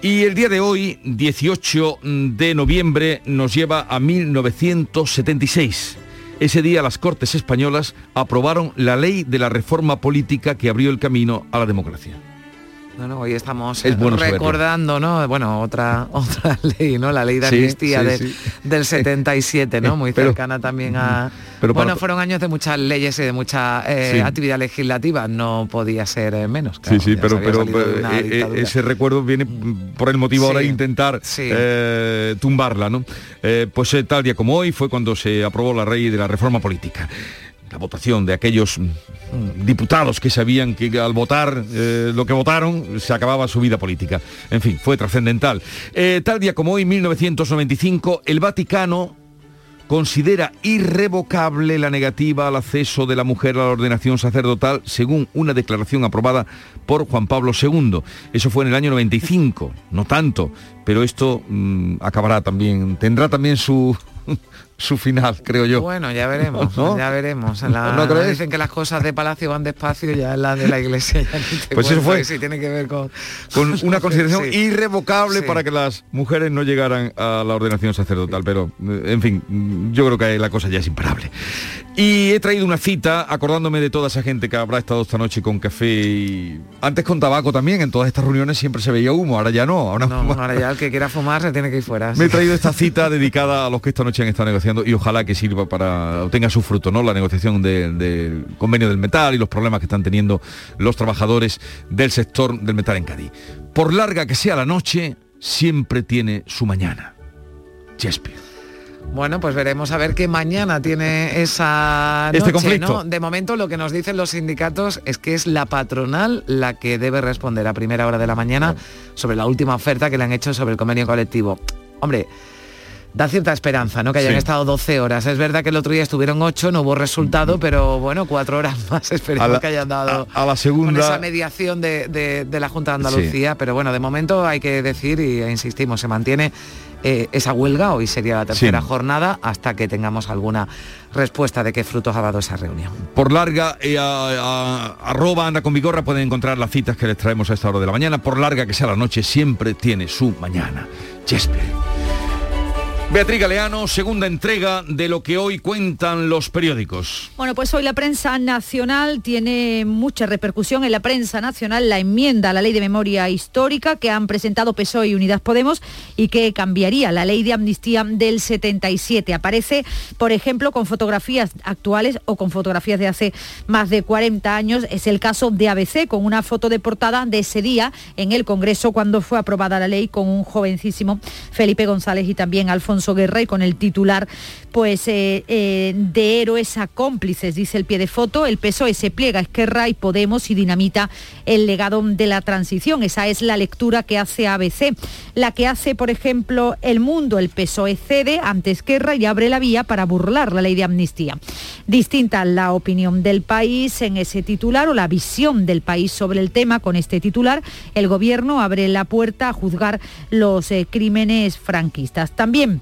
Y el día de hoy, 18 de noviembre, nos lleva a 1976. Ese día las Cortes Españolas aprobaron la ley de la reforma política que abrió el camino a la democracia. Bueno, hoy estamos Es bueno recordando, ¿no? Bueno, otra <laughs> otra ley, ¿no? La ley de Sí, amnistía sí, de- sí. del 77, ¿no? Muy Pero- cercana también a... pero para- bueno, fueron años de muchas leyes y de mucha eh, Sí. actividad legislativa, no podía ser eh, menos. Sí, claro, sí, ya pero, pero eh, eh, ese recuerdo viene por el motivo ahora de Sí. intentar eh, tumbarla, ¿no? Eh, pues eh, tal día como hoy fue cuando se aprobó la ley de la reforma política. La votación de aquellos diputados que sabían que al votar eh, lo que votaron se acababa su vida política. En fin, fue trascendental. Eh, tal día como hoy, 1995, el Vaticano considera irrevocable la negativa al acceso de la mujer a la ordenación sacerdotal según una declaración aprobada por Juan Pablo II. Eso fue en el año 95, no tanto, pero esto mm, acabará también, tendrá también su, su final, creo yo. Bueno, ya veremos, ¿No? ya veremos. La- ¿No crees? Dicen que las cosas de palacio van despacio, ya en la de la iglesia. ya ni te Pues eso fue. sí tiene que ver con... con una <laughs> consideración Sí. irrevocable Sí. para que las mujeres no llegaran a la ordenación sacerdotal. Pero, en fin, yo creo que la cosa ya es imparable. Y he traído una cita acordándome de toda esa gente que habrá estado esta noche con café y... Antes con tabaco también, en todas estas reuniones siempre se veía humo, ahora ya no. Ahora, No, ahora ya el que quiera fumar se tiene que ir fuera. Me he traído esta cita <laughs> dedicada a los que esta noche han estado negociando y ojalá que sirva para obtenga su fruto, ¿no? La negociación de- del convenio del metal y los problemas que están teniendo los trabajadores del sector del metal en Cádiz. Por larga que sea la noche, siempre tiene su mañana. Shakespeare. Bueno, pues veremos a ver qué mañana tiene esa Este conflicto. ¿no? De momento lo que nos dicen los sindicatos es que es la patronal la que debe responder a primera hora de la mañana sobre la última oferta que le han hecho sobre el convenio colectivo. Hombre, da cierta esperanza, ¿no? Que hayan Sí. estado 12 horas. Es verdad que el otro día estuvieron 8, no hubo resultado, pero bueno, cuatro horas <laughs> más esperemos la- que hayan dado a- a la segunda- con esa mediación de, de- de la Junta de Andalucía. Pero bueno, de momento hay que decir, y insistimos, se mantiene eh, esa huelga, hoy sería la tercera Sí. jornada, hasta que tengamos alguna respuesta de qué frutos ha dado esa reunión. Por larga, eh, a- a- arroba anda con Vigorra pueden encontrar las citas que les traemos a esta hora de la mañana. Por larga que sea la noche, siempre tiene su mañana. Shakespeare. Beatriz Galeano, segunda entrega de lo que hoy cuentan los periódicos. Bueno, pues hoy la prensa nacional tiene mucha repercusión en la prensa nacional la enmienda a la ley de memoria histórica que han presentado PSOE y Unidas Podemos y que cambiaría la ley de amnistía del 77. Aparece, por ejemplo, con fotografías actuales o con fotografías de hace más de 40 años. Es el caso de ABC con una foto de portada de ese día en el Congreso cuando fue aprobada la ley con un jovencísimo Felipe González y también Alfonso Guerra y con el titular pues eh, eh, de héroes a cómplices, dice el pie de foto. El PSOE se pliega Esquerra y Podemos y dinamita el legado de la transición. Esa es la lectura que hace ABC. La que hace, por ejemplo, El Mundo, el PSOE cede ante Esquerra y abre la vía para burlar la ley de amnistía. Distinta la opinión del país en ese titular o la visión del país sobre el tema con este titular. El gobierno abre la puerta a juzgar los eh, crímenes franquistas. También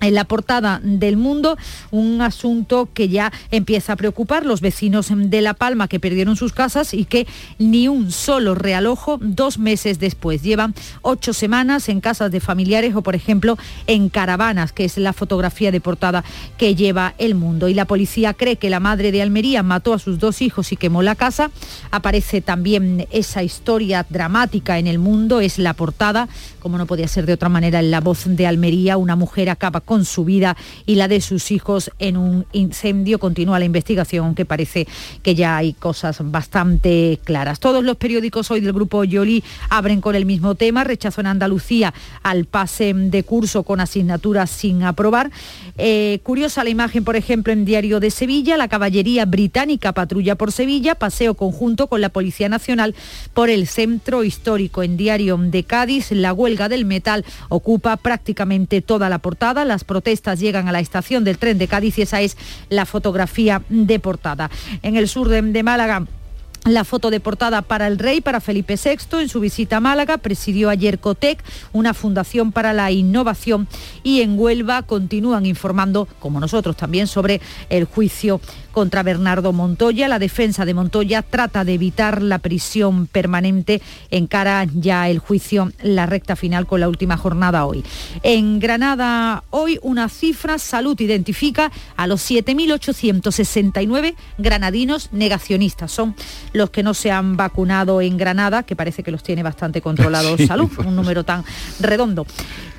en la portada del mundo, un asunto que ya empieza a preocupar los vecinos de La Palma que perdieron sus casas y que ni un solo realojo dos meses después. Llevan ocho semanas en casas de familiares o, por ejemplo, en caravanas, que es la fotografía de portada que lleva el mundo. Y la policía cree que la madre de Almería mató a sus dos hijos y quemó la casa. Aparece también esa historia dramática en el mundo, es la portada, como no podía ser de otra manera, en la voz de Almería, una mujer acaba con su vida y la de sus hijos en un incendio. Continúa la investigación, aunque parece que ya hay cosas bastante claras. Todos los periódicos hoy del grupo Yoli abren con el mismo tema, rechazo en Andalucía al pase de curso con asignaturas sin aprobar. Eh, curiosa la imagen, por ejemplo, en Diario de Sevilla, la caballería británica patrulla por Sevilla, paseo conjunto con la Policía Nacional por el centro histórico. En Diario de Cádiz, la huelga del metal ocupa prácticamente toda la portada. Las protestas llegan a la estación del tren de Cádiz y esa es la fotografía de portada. En el sur de Málaga, la foto de portada para el rey, para Felipe VI, en su visita a Málaga, presidió ayer COTEC, una fundación para la innovación, y en Huelva continúan informando, como nosotros también, sobre el juicio contra Bernardo Montoya. La defensa de Montoya trata de evitar la prisión permanente en cara ya el juicio, la recta final con la última jornada hoy. En Granada hoy una cifra, salud identifica a los 7.869 granadinos negacionistas. Son los que no se han vacunado en Granada, que parece que los tiene bastante controlados <laughs> Sí, salud, un número tan redondo.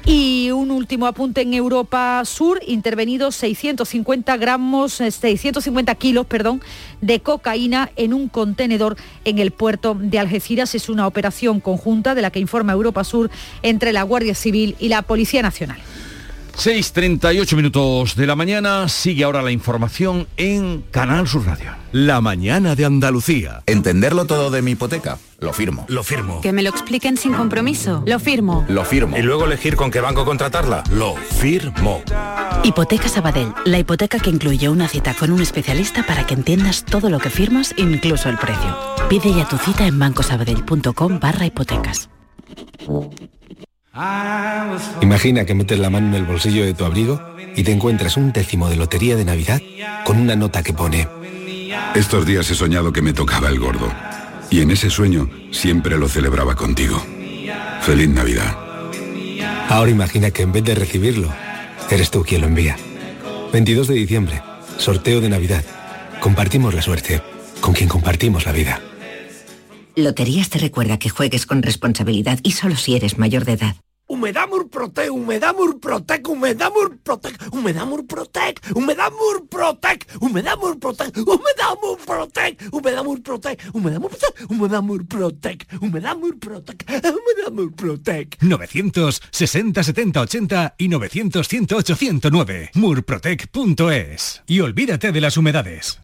Y un último apunte en Europa Sur, intervenidos 650 gramos, eh, 650 kilos, perdón, de cocaína en un contenedor en el puerto de Algeciras. Es una operación conjunta de la que informa Europa Sur entre la Guardia Civil y la Policía Nacional. 6.38 minutos de la mañana, sigue ahora la información en Canal Sur Radio. La mañana de Andalucía. Entenderlo todo de mi hipoteca. Lo firmo. Lo firmo. Que me lo expliquen sin compromiso. Lo firmo. Lo firmo. Y luego elegir con qué banco contratarla. Lo firmo. Hipoteca Sabadell. La hipoteca que incluye una cita con un especialista para que entiendas todo lo que firmas, incluso el precio. Pide ya tu cita en bancosabadell.com barra hipotecas. Imagina que metes la mano en el bolsillo de tu abrigo y te encuentras un décimo de lotería de Navidad con una nota que pone... Estos días he soñado que me tocaba el gordo. Y en ese sueño siempre lo celebraba contigo. Feliz Navidad. Ahora imagina que en vez de recibirlo, eres tú quien lo envía. 22 de diciembre, sorteo de Navidad. Compartimos la suerte con quien compartimos la vida. Loterías te recuerda que juegues con responsabilidad y solo si eres mayor de edad. Humedad Murprotec, Humedad Murprotec, Humedad Murprotec, Humedad Murprotec, Humedad Murprotec, Humedad Murprotec, Humedad Murprotec, Humedad Murprotec, Humedad Murprotec, Humedad Murprotec, Humedad Murprotec, Humedad Murprotec. 960 70 80 y 900 108 109. Murprotec.es. Y olvídate de las humedades.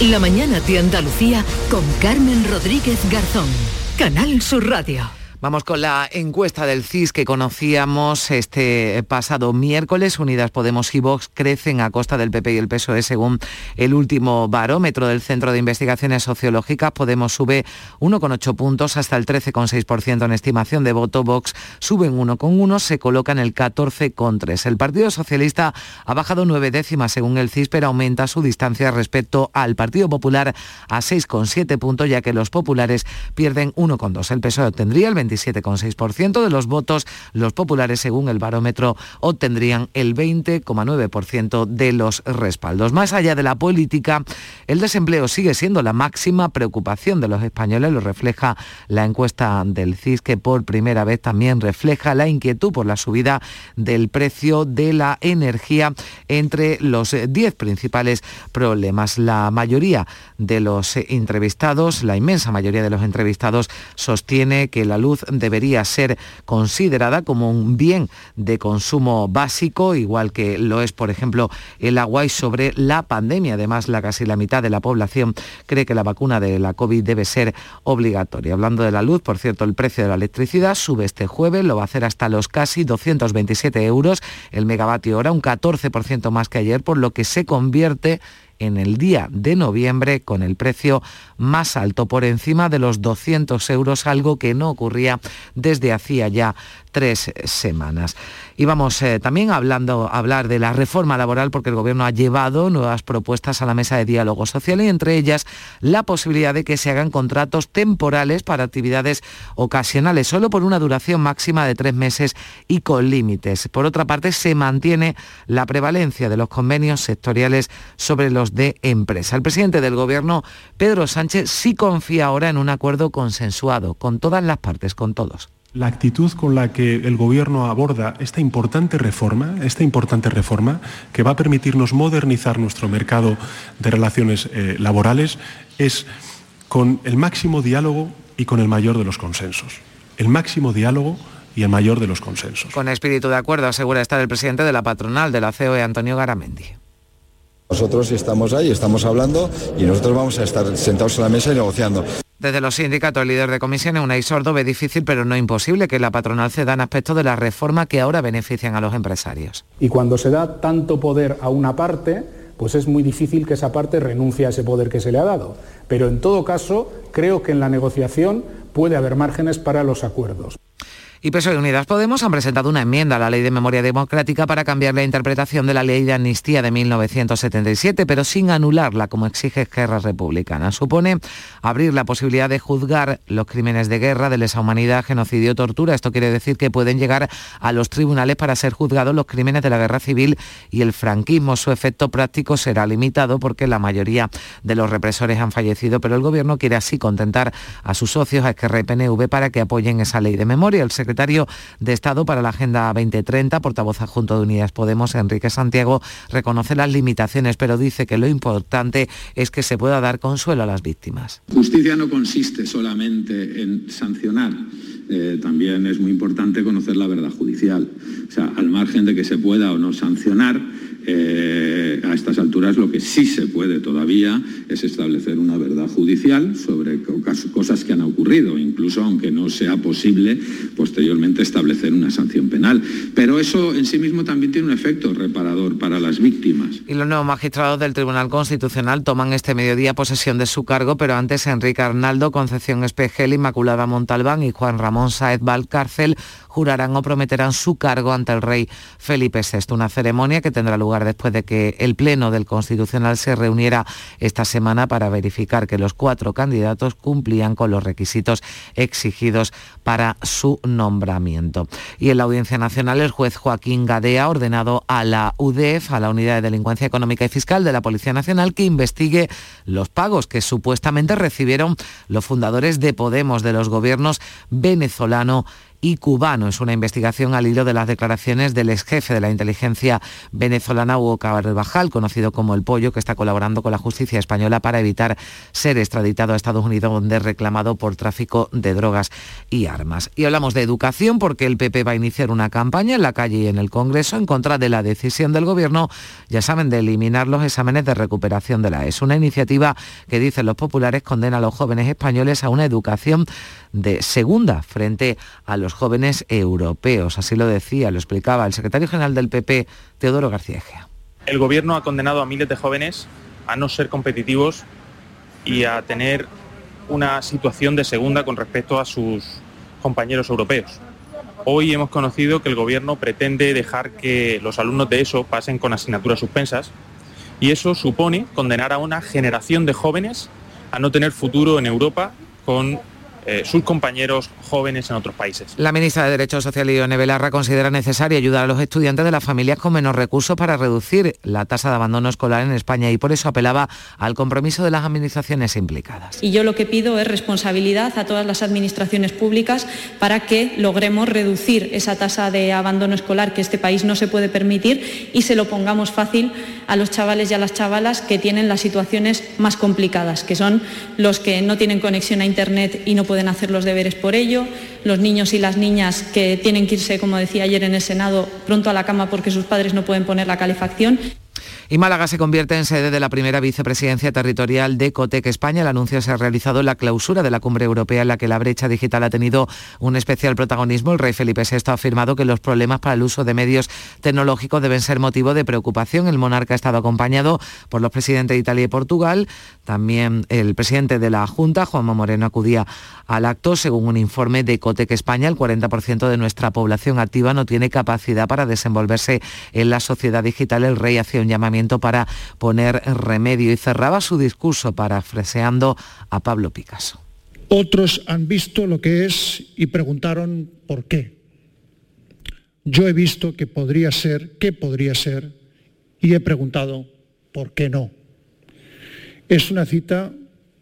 La mañana de Andalucía con Carmen Rodríguez Garzón. Canal Sur Radio. Vamos con la encuesta del CIS que conocíamos este pasado miércoles. Unidas Podemos y Vox crecen a costa del PP y el PSOE según el último barómetro del Centro de Investigaciones Sociológicas. Podemos sube 1,8 puntos hasta el 13,6% en estimación de voto. Vox sube en 1,1, se coloca en el 14,3. El Partido Socialista ha bajado nueve décimas según el CIS, pero aumenta su distancia respecto al Partido Popular a 6,7 puntos, ya que los populares pierden 1,2. El PSOE obtendría el 27,6% de los votos. Los populares, según el barómetro, obtendrían el 20,9% de los respaldos. Más allá de la política, el desempleo sigue siendo la máxima preocupación de los españoles, lo refleja la encuesta del CIS, que por primera vez también refleja la inquietud por la subida del precio de la energía entre los 10 principales problemas. La mayoría de los entrevistados, la inmensa mayoría de los entrevistados, sostiene que la luz debería ser considerada como un bien de consumo básico, igual que lo es, por ejemplo, el agua y sobre la pandemia. Además, la casi la mitad de la población cree que la vacuna de la COVID debe ser obligatoria. Hablando de la luz, por cierto, el precio de la electricidad sube este jueves, lo va a hacer hasta los casi 227 euros el megavatio hora, un 14% más que ayer, por lo que se convierte en el día de noviembre con el precio más alto, por encima de los 200 euros, algo que no ocurría desde hacía ya tres semanas. Y vamos eh, también hablando, hablar de la reforma laboral porque el Gobierno ha llevado nuevas propuestas a la mesa de diálogo social y entre ellas la posibilidad de que se hagan contratos temporales para actividades ocasionales, solo por una duración máxima de tres meses y con límites. Por otra parte, se mantiene la prevalencia de los convenios sectoriales sobre los de empresa. El presidente del Gobierno, Pedro Sánchez, sí confía ahora en un acuerdo consensuado con todas las partes, con todos la actitud con la que el Gobierno aborda esta importante reforma, esta importante reforma que va a permitirnos modernizar nuestro mercado de relaciones eh, laborales, es con el máximo diálogo y con el mayor de los consensos. El máximo diálogo y el mayor de los consensos. Con espíritu de acuerdo asegura estar el presidente de la patronal de la COE, Antonio Garamendi. Nosotros estamos ahí, estamos hablando y nosotros vamos a estar sentados en la mesa y negociando. Desde los sindicatos, el líder de comisiones, Unai Sordo, ve difícil pero no imposible que la patronal ceda en aspectos de la reforma que ahora benefician a los empresarios. Y cuando se da tanto poder a una parte, pues es muy difícil que esa parte renuncie a ese poder que se le ha dado. Pero en todo caso, creo que en la negociación puede haber márgenes para los acuerdos y PSOE y Unidas Podemos han presentado una enmienda a la Ley de Memoria Democrática para cambiar la interpretación de la Ley de Amnistía de 1977, pero sin anularla, como exige Esquerra Republicana. Supone abrir la posibilidad de juzgar los crímenes de guerra, de lesa humanidad, genocidio, tortura. Esto quiere decir que pueden llegar a los tribunales para ser juzgados los crímenes de la guerra civil y el franquismo. Su efecto práctico será limitado porque la mayoría de los represores han fallecido, pero el Gobierno quiere así contentar a sus socios, a Esquerra y PNV, para que apoyen esa ley de memoria. El secretario de Estado para la Agenda 2030, portavoz adjunto de Unidas Podemos, Enrique Santiago, reconoce las limitaciones, pero dice que lo importante es que se pueda dar consuelo a las víctimas. Justicia no consiste solamente en sancionar eh, también es muy importante conocer la verdad judicial. O sea, al margen de que se pueda o no sancionar, eh, a estas alturas lo que sí se puede todavía es establecer una verdad judicial sobre cosas que han ocurrido, incluso aunque no sea posible posteriormente establecer una sanción penal. Pero eso en sí mismo también tiene un efecto reparador para las víctimas. Y los nuevos magistrados del Tribunal Constitucional toman este mediodía posesión de su cargo, pero antes Enrique Arnaldo, Concepción Espejel, Inmaculada Montalbán y Juan Ramón Saez Valcárcel jurarán o prometerán su cargo ante el rey Felipe VI, una ceremonia que tendrá lugar después de que el Pleno del Constitucional se reuniera esta semana para verificar que los cuatro candidatos cumplían con los requisitos exigidos para su nombramiento. Y en la Audiencia Nacional, el juez Joaquín Gadea ha ordenado a la UDEF, a la Unidad de Delincuencia Económica y Fiscal de la Policía Nacional, que investigue los pagos que supuestamente recibieron los fundadores de Podemos de los gobiernos venezolano y cubano. Es una investigación al hilo de las declaraciones del ex jefe de la inteligencia venezolana Hugo Carvajal, conocido como El Pollo, que está colaborando con la justicia española para evitar ser extraditado a Estados Unidos, donde es reclamado por tráfico de drogas y armas. Y hablamos de educación porque el PP va a iniciar una campaña en la calle y en el Congreso en contra de la decisión del Gobierno, ya saben, de eliminar los exámenes de recuperación de la ES. Una iniciativa que, dicen los populares, condena a los jóvenes españoles a una educación de segunda frente a los jóvenes europeos. Así lo decía, lo explicaba el secretario general del PP, Teodoro García. El gobierno ha condenado a miles de jóvenes a no ser competitivos y a tener una situación de segunda con respecto a sus compañeros europeos. Hoy hemos conocido que el gobierno pretende dejar que los alumnos de ESO pasen con asignaturas suspensas y eso supone condenar a una generación de jóvenes a no tener futuro en Europa con eh, sus compañeros jóvenes en otros países. La ministra de Derechos Sociales, Ione Belarra, considera necesario ayudar a los estudiantes de las familias con menos recursos para reducir la tasa de abandono escolar en España y por eso apelaba al compromiso de las administraciones implicadas. Y yo lo que pido es responsabilidad a todas las administraciones públicas para que logremos reducir esa tasa de abandono escolar que este país no se puede permitir y se lo pongamos fácil a los chavales y a las chavalas que tienen las situaciones más complicadas, que son los que no tienen conexión a Internet y no pueden pueden hacer los deberes por ello, los niños y las niñas que tienen que irse, como decía ayer en el Senado, pronto a la cama porque sus padres no pueden poner la calefacción. Y Málaga se convierte en sede de la primera vicepresidencia territorial de Cotec España. El anuncio se ha realizado en la clausura de la cumbre europea en la que la brecha digital ha tenido un especial protagonismo. El rey Felipe VI ha afirmado que los problemas para el uso de medios tecnológicos deben ser motivo de preocupación. El monarca ha estado acompañado por los presidentes de Italia y Portugal. También el presidente de la Junta, Juanma Moreno, acudía al acto. Según un informe de Cotec España, el 40% de nuestra población activa no tiene capacidad para desenvolverse en la sociedad digital. El rey hacía un llamamiento para poner remedio y cerraba su discurso parafraseando a Pablo Picasso. Otros han visto lo que es y preguntaron por qué. Yo he visto que podría ser, qué podría ser, y he preguntado por qué no. Es una cita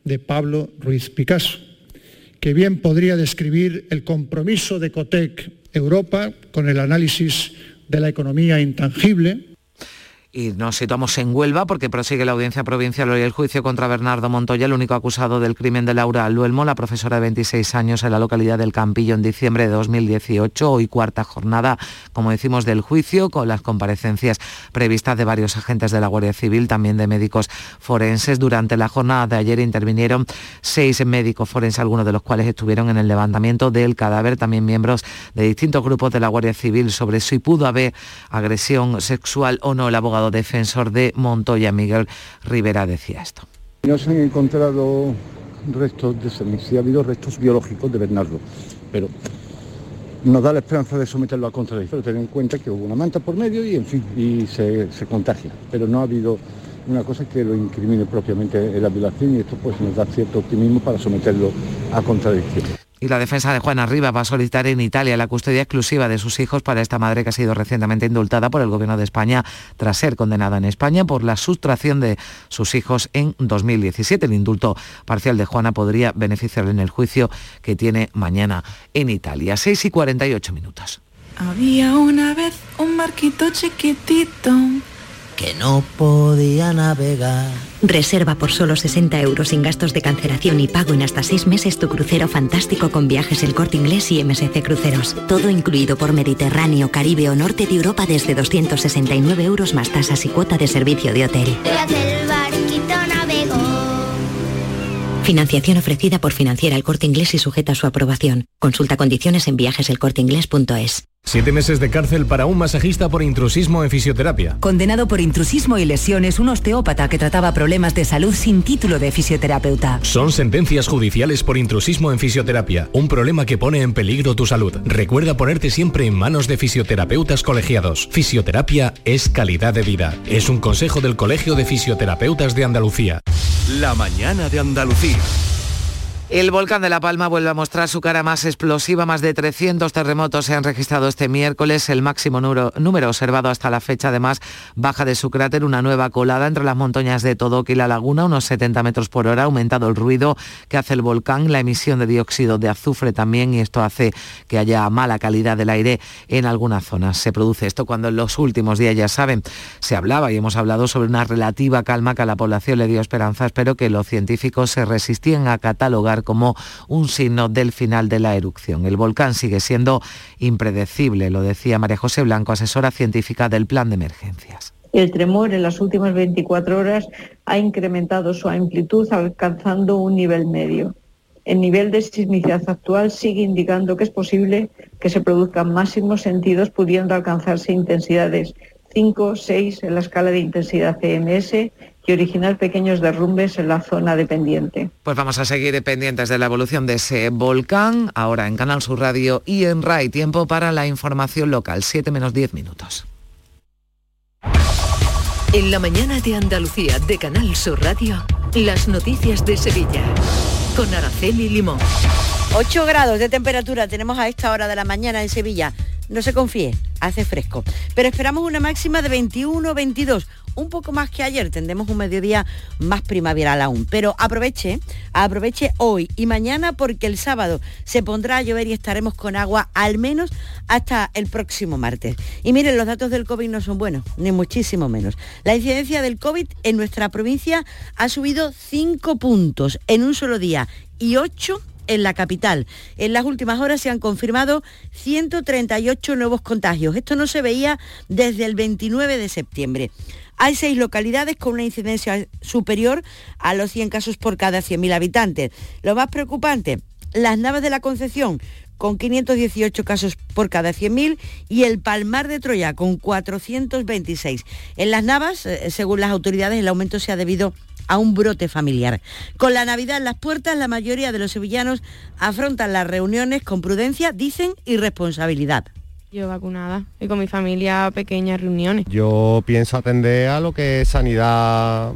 de Pablo Ruiz Picasso, que bien podría describir el compromiso de Cotec Europa con el análisis de la economía intangible, y nos situamos en Huelva porque prosigue la audiencia provincial hoy el juicio contra Bernardo Montoya, el único acusado del crimen de Laura Luelmo, la profesora de 26 años en la localidad del Campillo en diciembre de 2018. Hoy cuarta jornada, como decimos, del juicio con las comparecencias previstas de varios agentes de la Guardia Civil, también de médicos forenses. Durante la jornada de ayer intervinieron seis médicos forenses, algunos de los cuales estuvieron en el levantamiento del cadáver, también miembros de distintos grupos de la Guardia Civil sobre si pudo haber agresión sexual o no. El abogado defensor de Montoya, Miguel Rivera, decía esto. No se han encontrado restos de semen, sí ha habido restos biológicos de Bernardo, pero nos da la esperanza de someterlo a contradicción, tener en cuenta que hubo una manta por medio y en fin, y se, se contagia, pero no ha habido una cosa que lo incrimine propiamente en la violación y esto pues nos da cierto optimismo para someterlo a contradicción. Y la defensa de Juana Rivas va a solicitar en Italia la custodia exclusiva de sus hijos para esta madre que ha sido recientemente indultada por el Gobierno de España tras ser condenada en España por la sustracción de sus hijos en 2017. El indulto parcial de Juana podría beneficiarle en el juicio que tiene mañana en Italia. 6 y 48 minutos. Había una vez un barquito chiquitito que no podía navegar. Reserva por solo 60 euros sin gastos de cancelación y pago en hasta 6 meses tu crucero fantástico con viajes El Corte Inglés y MSC Cruceros. Todo incluido por Mediterráneo, Caribe o Norte de Europa desde 269 euros más tasas y cuota de servicio de hotel. Financiación ofrecida por Financiera El Corte Inglés y sujeta a su aprobación. Consulta condiciones en viajeselcorteinglés.es. Siete meses de cárcel para un masajista por intrusismo en fisioterapia. Condenado por intrusismo y lesiones, un osteópata que trataba problemas de salud sin título de fisioterapeuta. Son sentencias judiciales por intrusismo en fisioterapia, un problema que pone en peligro tu salud. Recuerda ponerte siempre en manos de fisioterapeutas colegiados. Fisioterapia es calidad de vida. Es un consejo del Colegio de Fisioterapeutas de Andalucía. La mañana de Andalucía. El volcán de La Palma vuelve a mostrar su cara más explosiva. Más de 300 terremotos se han registrado este miércoles, el máximo número, observado hasta la fecha. Además, baja de su cráter una nueva colada entre las montañas de Todoque y la laguna, unos 70 metros por hora. Ha aumentado el ruido que hace el volcán, la emisión de dióxido de azufre también, y esto hace que haya mala calidad del aire en algunas zonas. Se produce esto cuando en los últimos días, ya saben, se hablaba y hemos hablado sobre una relativa calma que a la población le dio esperanzas, pero que los científicos se resistían a catalogar como un signo del final de la erupción. El volcán sigue siendo impredecible, lo decía María José Blanco, asesora científica del plan de emergencias. El tremor en las últimas 24 horas ha incrementado su amplitud alcanzando un nivel medio. El nivel de sismicidad actual sigue indicando que es posible que se produzcan máximos sentidos pudiendo alcanzarse intensidades 5, 6 en la escala de intensidad CMS y originar pequeños derrumbes en la zona dependiente. Pues vamos a seguir pendientes de la evolución de ese volcán, ahora en Canal Sur Radio y en RAI. Tiempo para la información local, 7 menos 10 minutos. En la mañana de Andalucía de Canal Sur Radio, las noticias de Sevilla, con Araceli Limón. 8 grados de temperatura tenemos a esta hora de la mañana en Sevilla. No se confíe, hace fresco. Pero esperamos una máxima de 21-22, un poco más que ayer. Tendremos un mediodía más primaveral aún. Pero aproveche, aproveche hoy y mañana porque el sábado se pondrá a llover y estaremos con agua al menos hasta el próximo martes. Y miren, los datos del COVID no son buenos, ni muchísimo menos. La incidencia del COVID en nuestra provincia ha subido 5 puntos en un solo día y 8 en la capital. En las últimas horas se han confirmado 138 nuevos contagios. Esto no se veía desde el 29 de septiembre. Hay seis localidades con una incidencia superior a los 100 casos por cada 100.000 habitantes. Lo más preocupante, las Navas de la Concepción con 518 casos por cada 100.000 y el Palmar de Troya con 426. En las Navas, eh, según las autoridades, el aumento se ha debido a un brote familiar. Con la Navidad en las puertas, la mayoría de los sevillanos afrontan las reuniones con prudencia, dicen, y responsabilidad. Yo vacunada y con mi familia pequeñas reuniones. Yo pienso atender a lo que sanidad,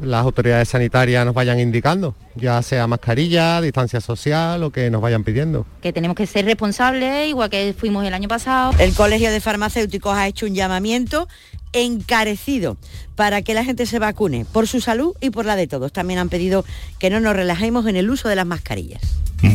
las autoridades sanitarias nos vayan indicando, ya sea mascarilla, distancia social, lo que nos vayan pidiendo. Que tenemos que ser responsables, igual que fuimos el año pasado. El Colegio de Farmacéuticos ha hecho un llamamiento encarecido para que la gente se vacune por su salud y por la de todos. También han pedido que no nos relajemos en el uso de las mascarillas.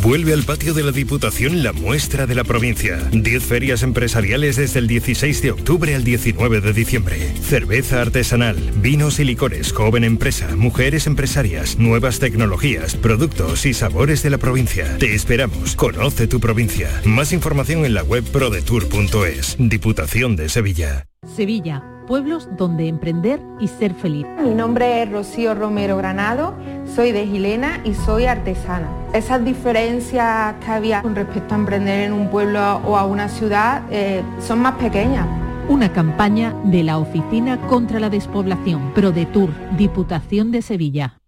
Vuelve al patio de la Diputación la muestra de la provincia. 10 ferias empresariales desde el 16 de octubre al 19 de diciembre. Cerveza artesanal, vinos y licores, joven empresa, mujeres empresarias, nuevas tecnologías, productos y sabores de la provincia. Te esperamos. Conoce tu provincia. Más información en la web prodetour.es. Diputación de Sevilla. Sevilla, pueblos donde emprender y ser feliz. Mi nombre es Rocío Romero Granado, soy de Gilena y soy artesana. Esas diferencias que había con respecto a emprender en un pueblo o a una ciudad eh, son más pequeñas. Una campaña de la Oficina contra la Despoblación, ProDetour, Diputación de Sevilla.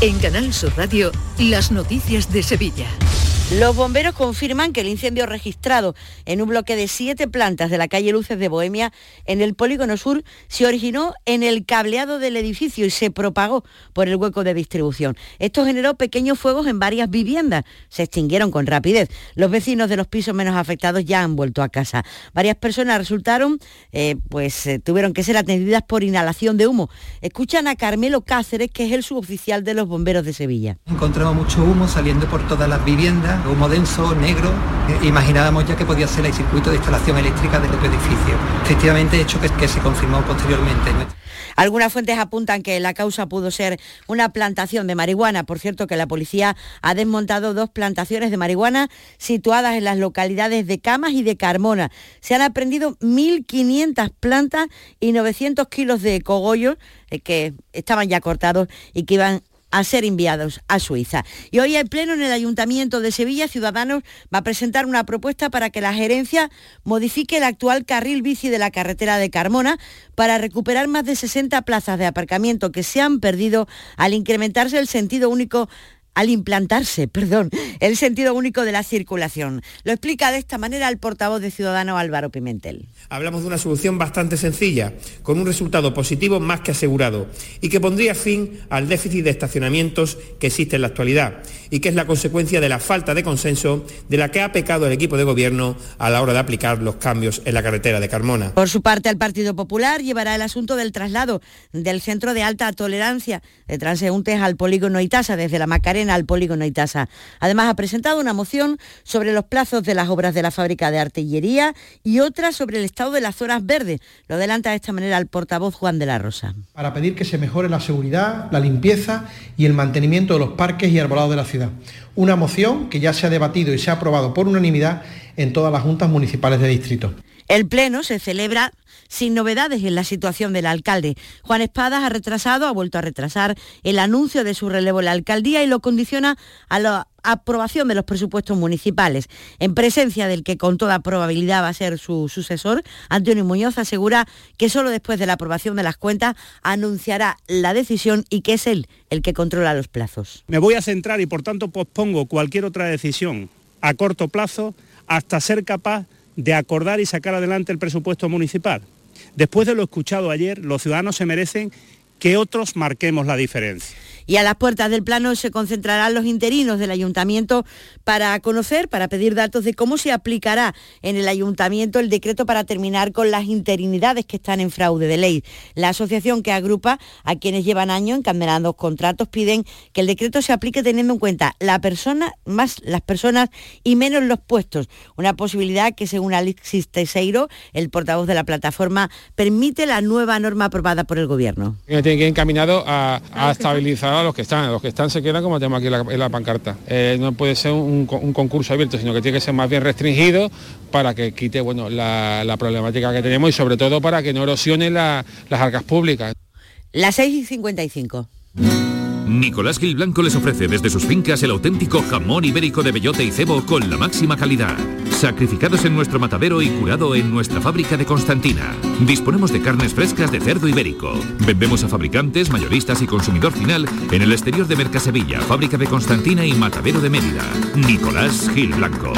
En Canal Sur Radio, las noticias de Sevilla. Los bomberos confirman que el incendio registrado en un bloque de siete plantas de la calle Luces de Bohemia, en el Polígono Sur, se originó en el cableado del edificio y se propagó por el hueco de distribución. Esto generó pequeños fuegos en varias viviendas. Se extinguieron con rapidez. Los vecinos de los pisos menos afectados ya han vuelto a casa. Varias personas resultaron, eh, pues eh, tuvieron que ser atendidas por inhalación de humo. Escuchan a Carmelo Cáceres, que es el suboficial de los bomberos de Sevilla. Encontramos mucho humo saliendo por todas las viviendas humo denso, negro. Eh, imaginábamos ya que podía ser el circuito de instalación eléctrica del otro edificio. Efectivamente, hecho que, que se confirmó posteriormente. Algunas fuentes apuntan que la causa pudo ser una plantación de marihuana. Por cierto, que la policía ha desmontado dos plantaciones de marihuana situadas en las localidades de Camas y de Carmona. Se han aprendido 1.500 plantas y 900 kilos de cogollos eh, que estaban ya cortados y que iban a ser enviados a Suiza. Y hoy el Pleno en el Ayuntamiento de Sevilla, Ciudadanos va a presentar una propuesta para que la gerencia modifique el actual carril bici de la carretera de Carmona para recuperar más de 60 plazas de aparcamiento que se han perdido al incrementarse el sentido único al implantarse, <laughs> perdón, el sentido único de la circulación. Lo explica de esta manera el portavoz de Ciudadano Álvaro Pimentel. Hablamos de una solución bastante sencilla, con un resultado positivo más que asegurado, y que pondría fin al déficit de estacionamientos que existe en la actualidad, y que es la consecuencia de la falta de consenso de la que ha pecado el equipo de gobierno a la hora de aplicar los cambios en la carretera de Carmona. Por su parte, el Partido Popular llevará el asunto del traslado del centro de alta tolerancia de transeúntes al polígono Itasa desde la Macarena al polígono Itasa. Además, ha presentado una moción sobre los plazos de las obras de la fábrica de artillería y otra sobre el estado de las zonas verdes. Lo adelanta de esta manera el portavoz Juan de la Rosa. Para pedir que se mejore la seguridad, la limpieza y el mantenimiento de los parques y arbolados de la ciudad. Una moción que ya se ha debatido y se ha aprobado por unanimidad en todas las juntas municipales de distrito. El Pleno se celebra sin novedades en la situación del alcalde. Juan Espadas ha retrasado, ha vuelto a retrasar el anuncio de su relevo en la alcaldía y lo condiciona a la aprobación de los presupuestos municipales. En presencia del que con toda probabilidad va a ser su sucesor, Antonio Muñoz asegura que solo después de la aprobación de las cuentas anunciará la decisión y que es él el que controla los plazos. Me voy a centrar y por tanto pospongo cualquier otra decisión a corto plazo hasta ser capaz de acordar y sacar adelante el presupuesto municipal. Después de lo escuchado ayer, los ciudadanos se merecen que otros marquemos la diferencia y a las puertas del plano se concentrarán los interinos del ayuntamiento para conocer, para pedir datos de cómo se aplicará en el ayuntamiento el decreto para terminar con las interinidades que están en fraude de ley. La asociación que agrupa a quienes llevan años encadenando contratos piden que el decreto se aplique teniendo en cuenta la persona más las personas y menos los puestos, una posibilidad que según Alexis Teseiro, el portavoz de la plataforma, permite la nueva norma aprobada por el gobierno. Tiene encaminado a estabilizar los que están, los que están se quedan como tenemos aquí la, pancarta. Eh, no puede ser un, concurso abierto, sino que tiene que ser más bien restringido para que quite bueno, la, problemática que tenemos y sobre todo para que no erosione las arcas públicas. Las 6 y 55. Nicolás Gil Blanco les ofrece desde sus fincas el auténtico jamón ibérico de bellota y cebo con la máxima calidad. Sacrificados en nuestro matadero y curado en nuestra fábrica de Constantina. Disponemos de carnes frescas de cerdo ibérico. Vendemos a fabricantes, mayoristas y consumidor final en el exterior de Mercasevilla, fábrica de Constantina y matadero de Mérida. Nicolás Gil Blanco.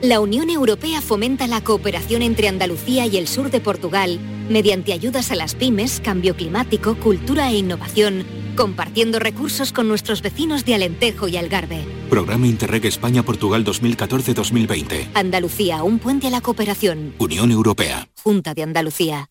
La Unión Europea fomenta la cooperación entre Andalucía y el sur de Portugal mediante ayudas a las pymes, cambio climático, cultura e innovación compartiendo recursos con nuestros vecinos de Alentejo y Algarve. Programa Interreg España-Portugal 2014-2020. Andalucía, un puente a la cooperación. Unión Europea. Junta de Andalucía.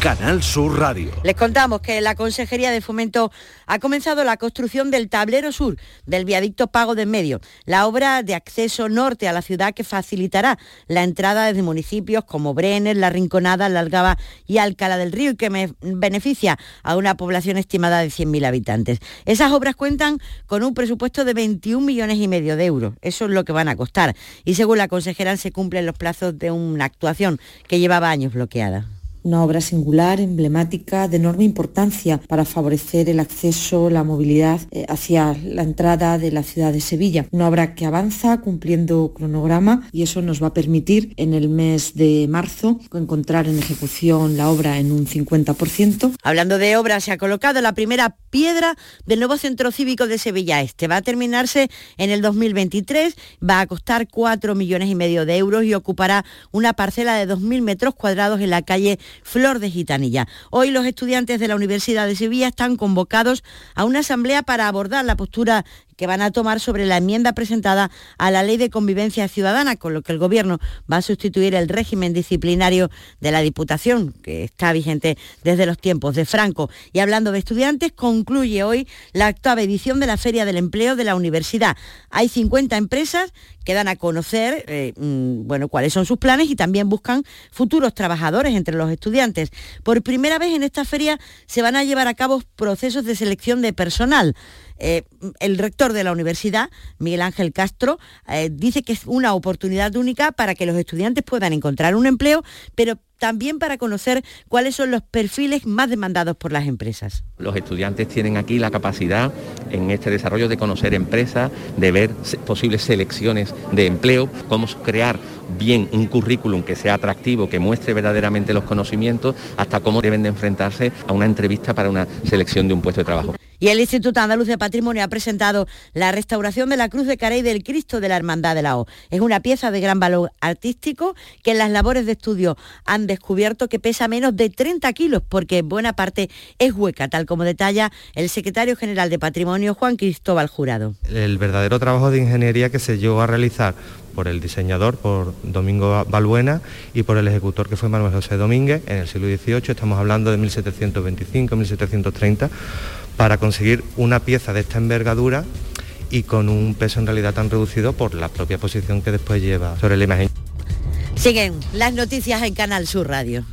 Canal Sur Radio. Les contamos que la Consejería de Fomento ha comenzado la construcción del tablero sur del viaducto Pago de Medio, la obra de acceso norte a la ciudad que facilitará la entrada desde municipios como Brenner, La Rinconada, La Algaba y Alcalá del Río y que beneficia a una población estimada de 100.000 habitantes. Esas obras cuentan con un presupuesto de 21 millones y medio de euros. Eso es lo que van a costar. Y según la consejera se cumplen los plazos de una actuación que llevaba años bloqueada. Una obra singular, emblemática, de enorme importancia para favorecer el acceso, la movilidad eh, hacia la entrada de la ciudad de Sevilla. Una obra que avanza cumpliendo cronograma y eso nos va a permitir en el mes de marzo encontrar en ejecución la obra en un 50%. Hablando de obra, se ha colocado la primera piedra del nuevo centro cívico de Sevilla Este. Va a terminarse en el 2023, va a costar 4 millones y medio de euros y ocupará una parcela de 2.000 metros cuadrados en la calle Flor de Gitanilla. Hoy los estudiantes de la Universidad de Sevilla están convocados a una asamblea para abordar la postura que van a tomar sobre la enmienda presentada a la Ley de Convivencia Ciudadana, con lo que el Gobierno va a sustituir el régimen disciplinario de la Diputación, que está vigente desde los tiempos de Franco. Y hablando de estudiantes, concluye hoy la octava edición de la Feria del Empleo de la Universidad. Hay 50 empresas que dan a conocer eh, mm, bueno, cuáles son sus planes y también buscan futuros trabajadores entre los estudiantes. Por primera vez en esta feria se van a llevar a cabo procesos de selección de personal. Eh, el rector de la universidad, Miguel Ángel Castro, eh, dice que es una oportunidad única para que los estudiantes puedan encontrar un empleo, pero también para conocer cuáles son los perfiles más demandados por las empresas. Los estudiantes tienen aquí la capacidad en este desarrollo de conocer empresas, de ver posibles selecciones de empleo, cómo crear bien un currículum que sea atractivo, que muestre verdaderamente los conocimientos, hasta cómo deben de enfrentarse a una entrevista para una selección de un puesto de trabajo. Y el Instituto Andaluz de Patrimonio ha presentado la restauración de la Cruz de Carey del Cristo de la Hermandad de la O. Es una pieza de gran valor artístico que en las labores de estudio han descubierto que pesa menos de 30 kilos porque buena parte es hueca, tal como detalla el secretario general de Patrimonio Juan Cristóbal Jurado. El verdadero trabajo de ingeniería que se llegó a realizar por el diseñador, por Domingo Balbuena, y por el ejecutor que fue Manuel José Domínguez en el siglo XVIII, estamos hablando de 1725-1730 para conseguir una pieza de esta envergadura y con un peso en realidad tan reducido por la propia posición que después lleva sobre la imagen. Siguen las noticias en Canal Sur Radio.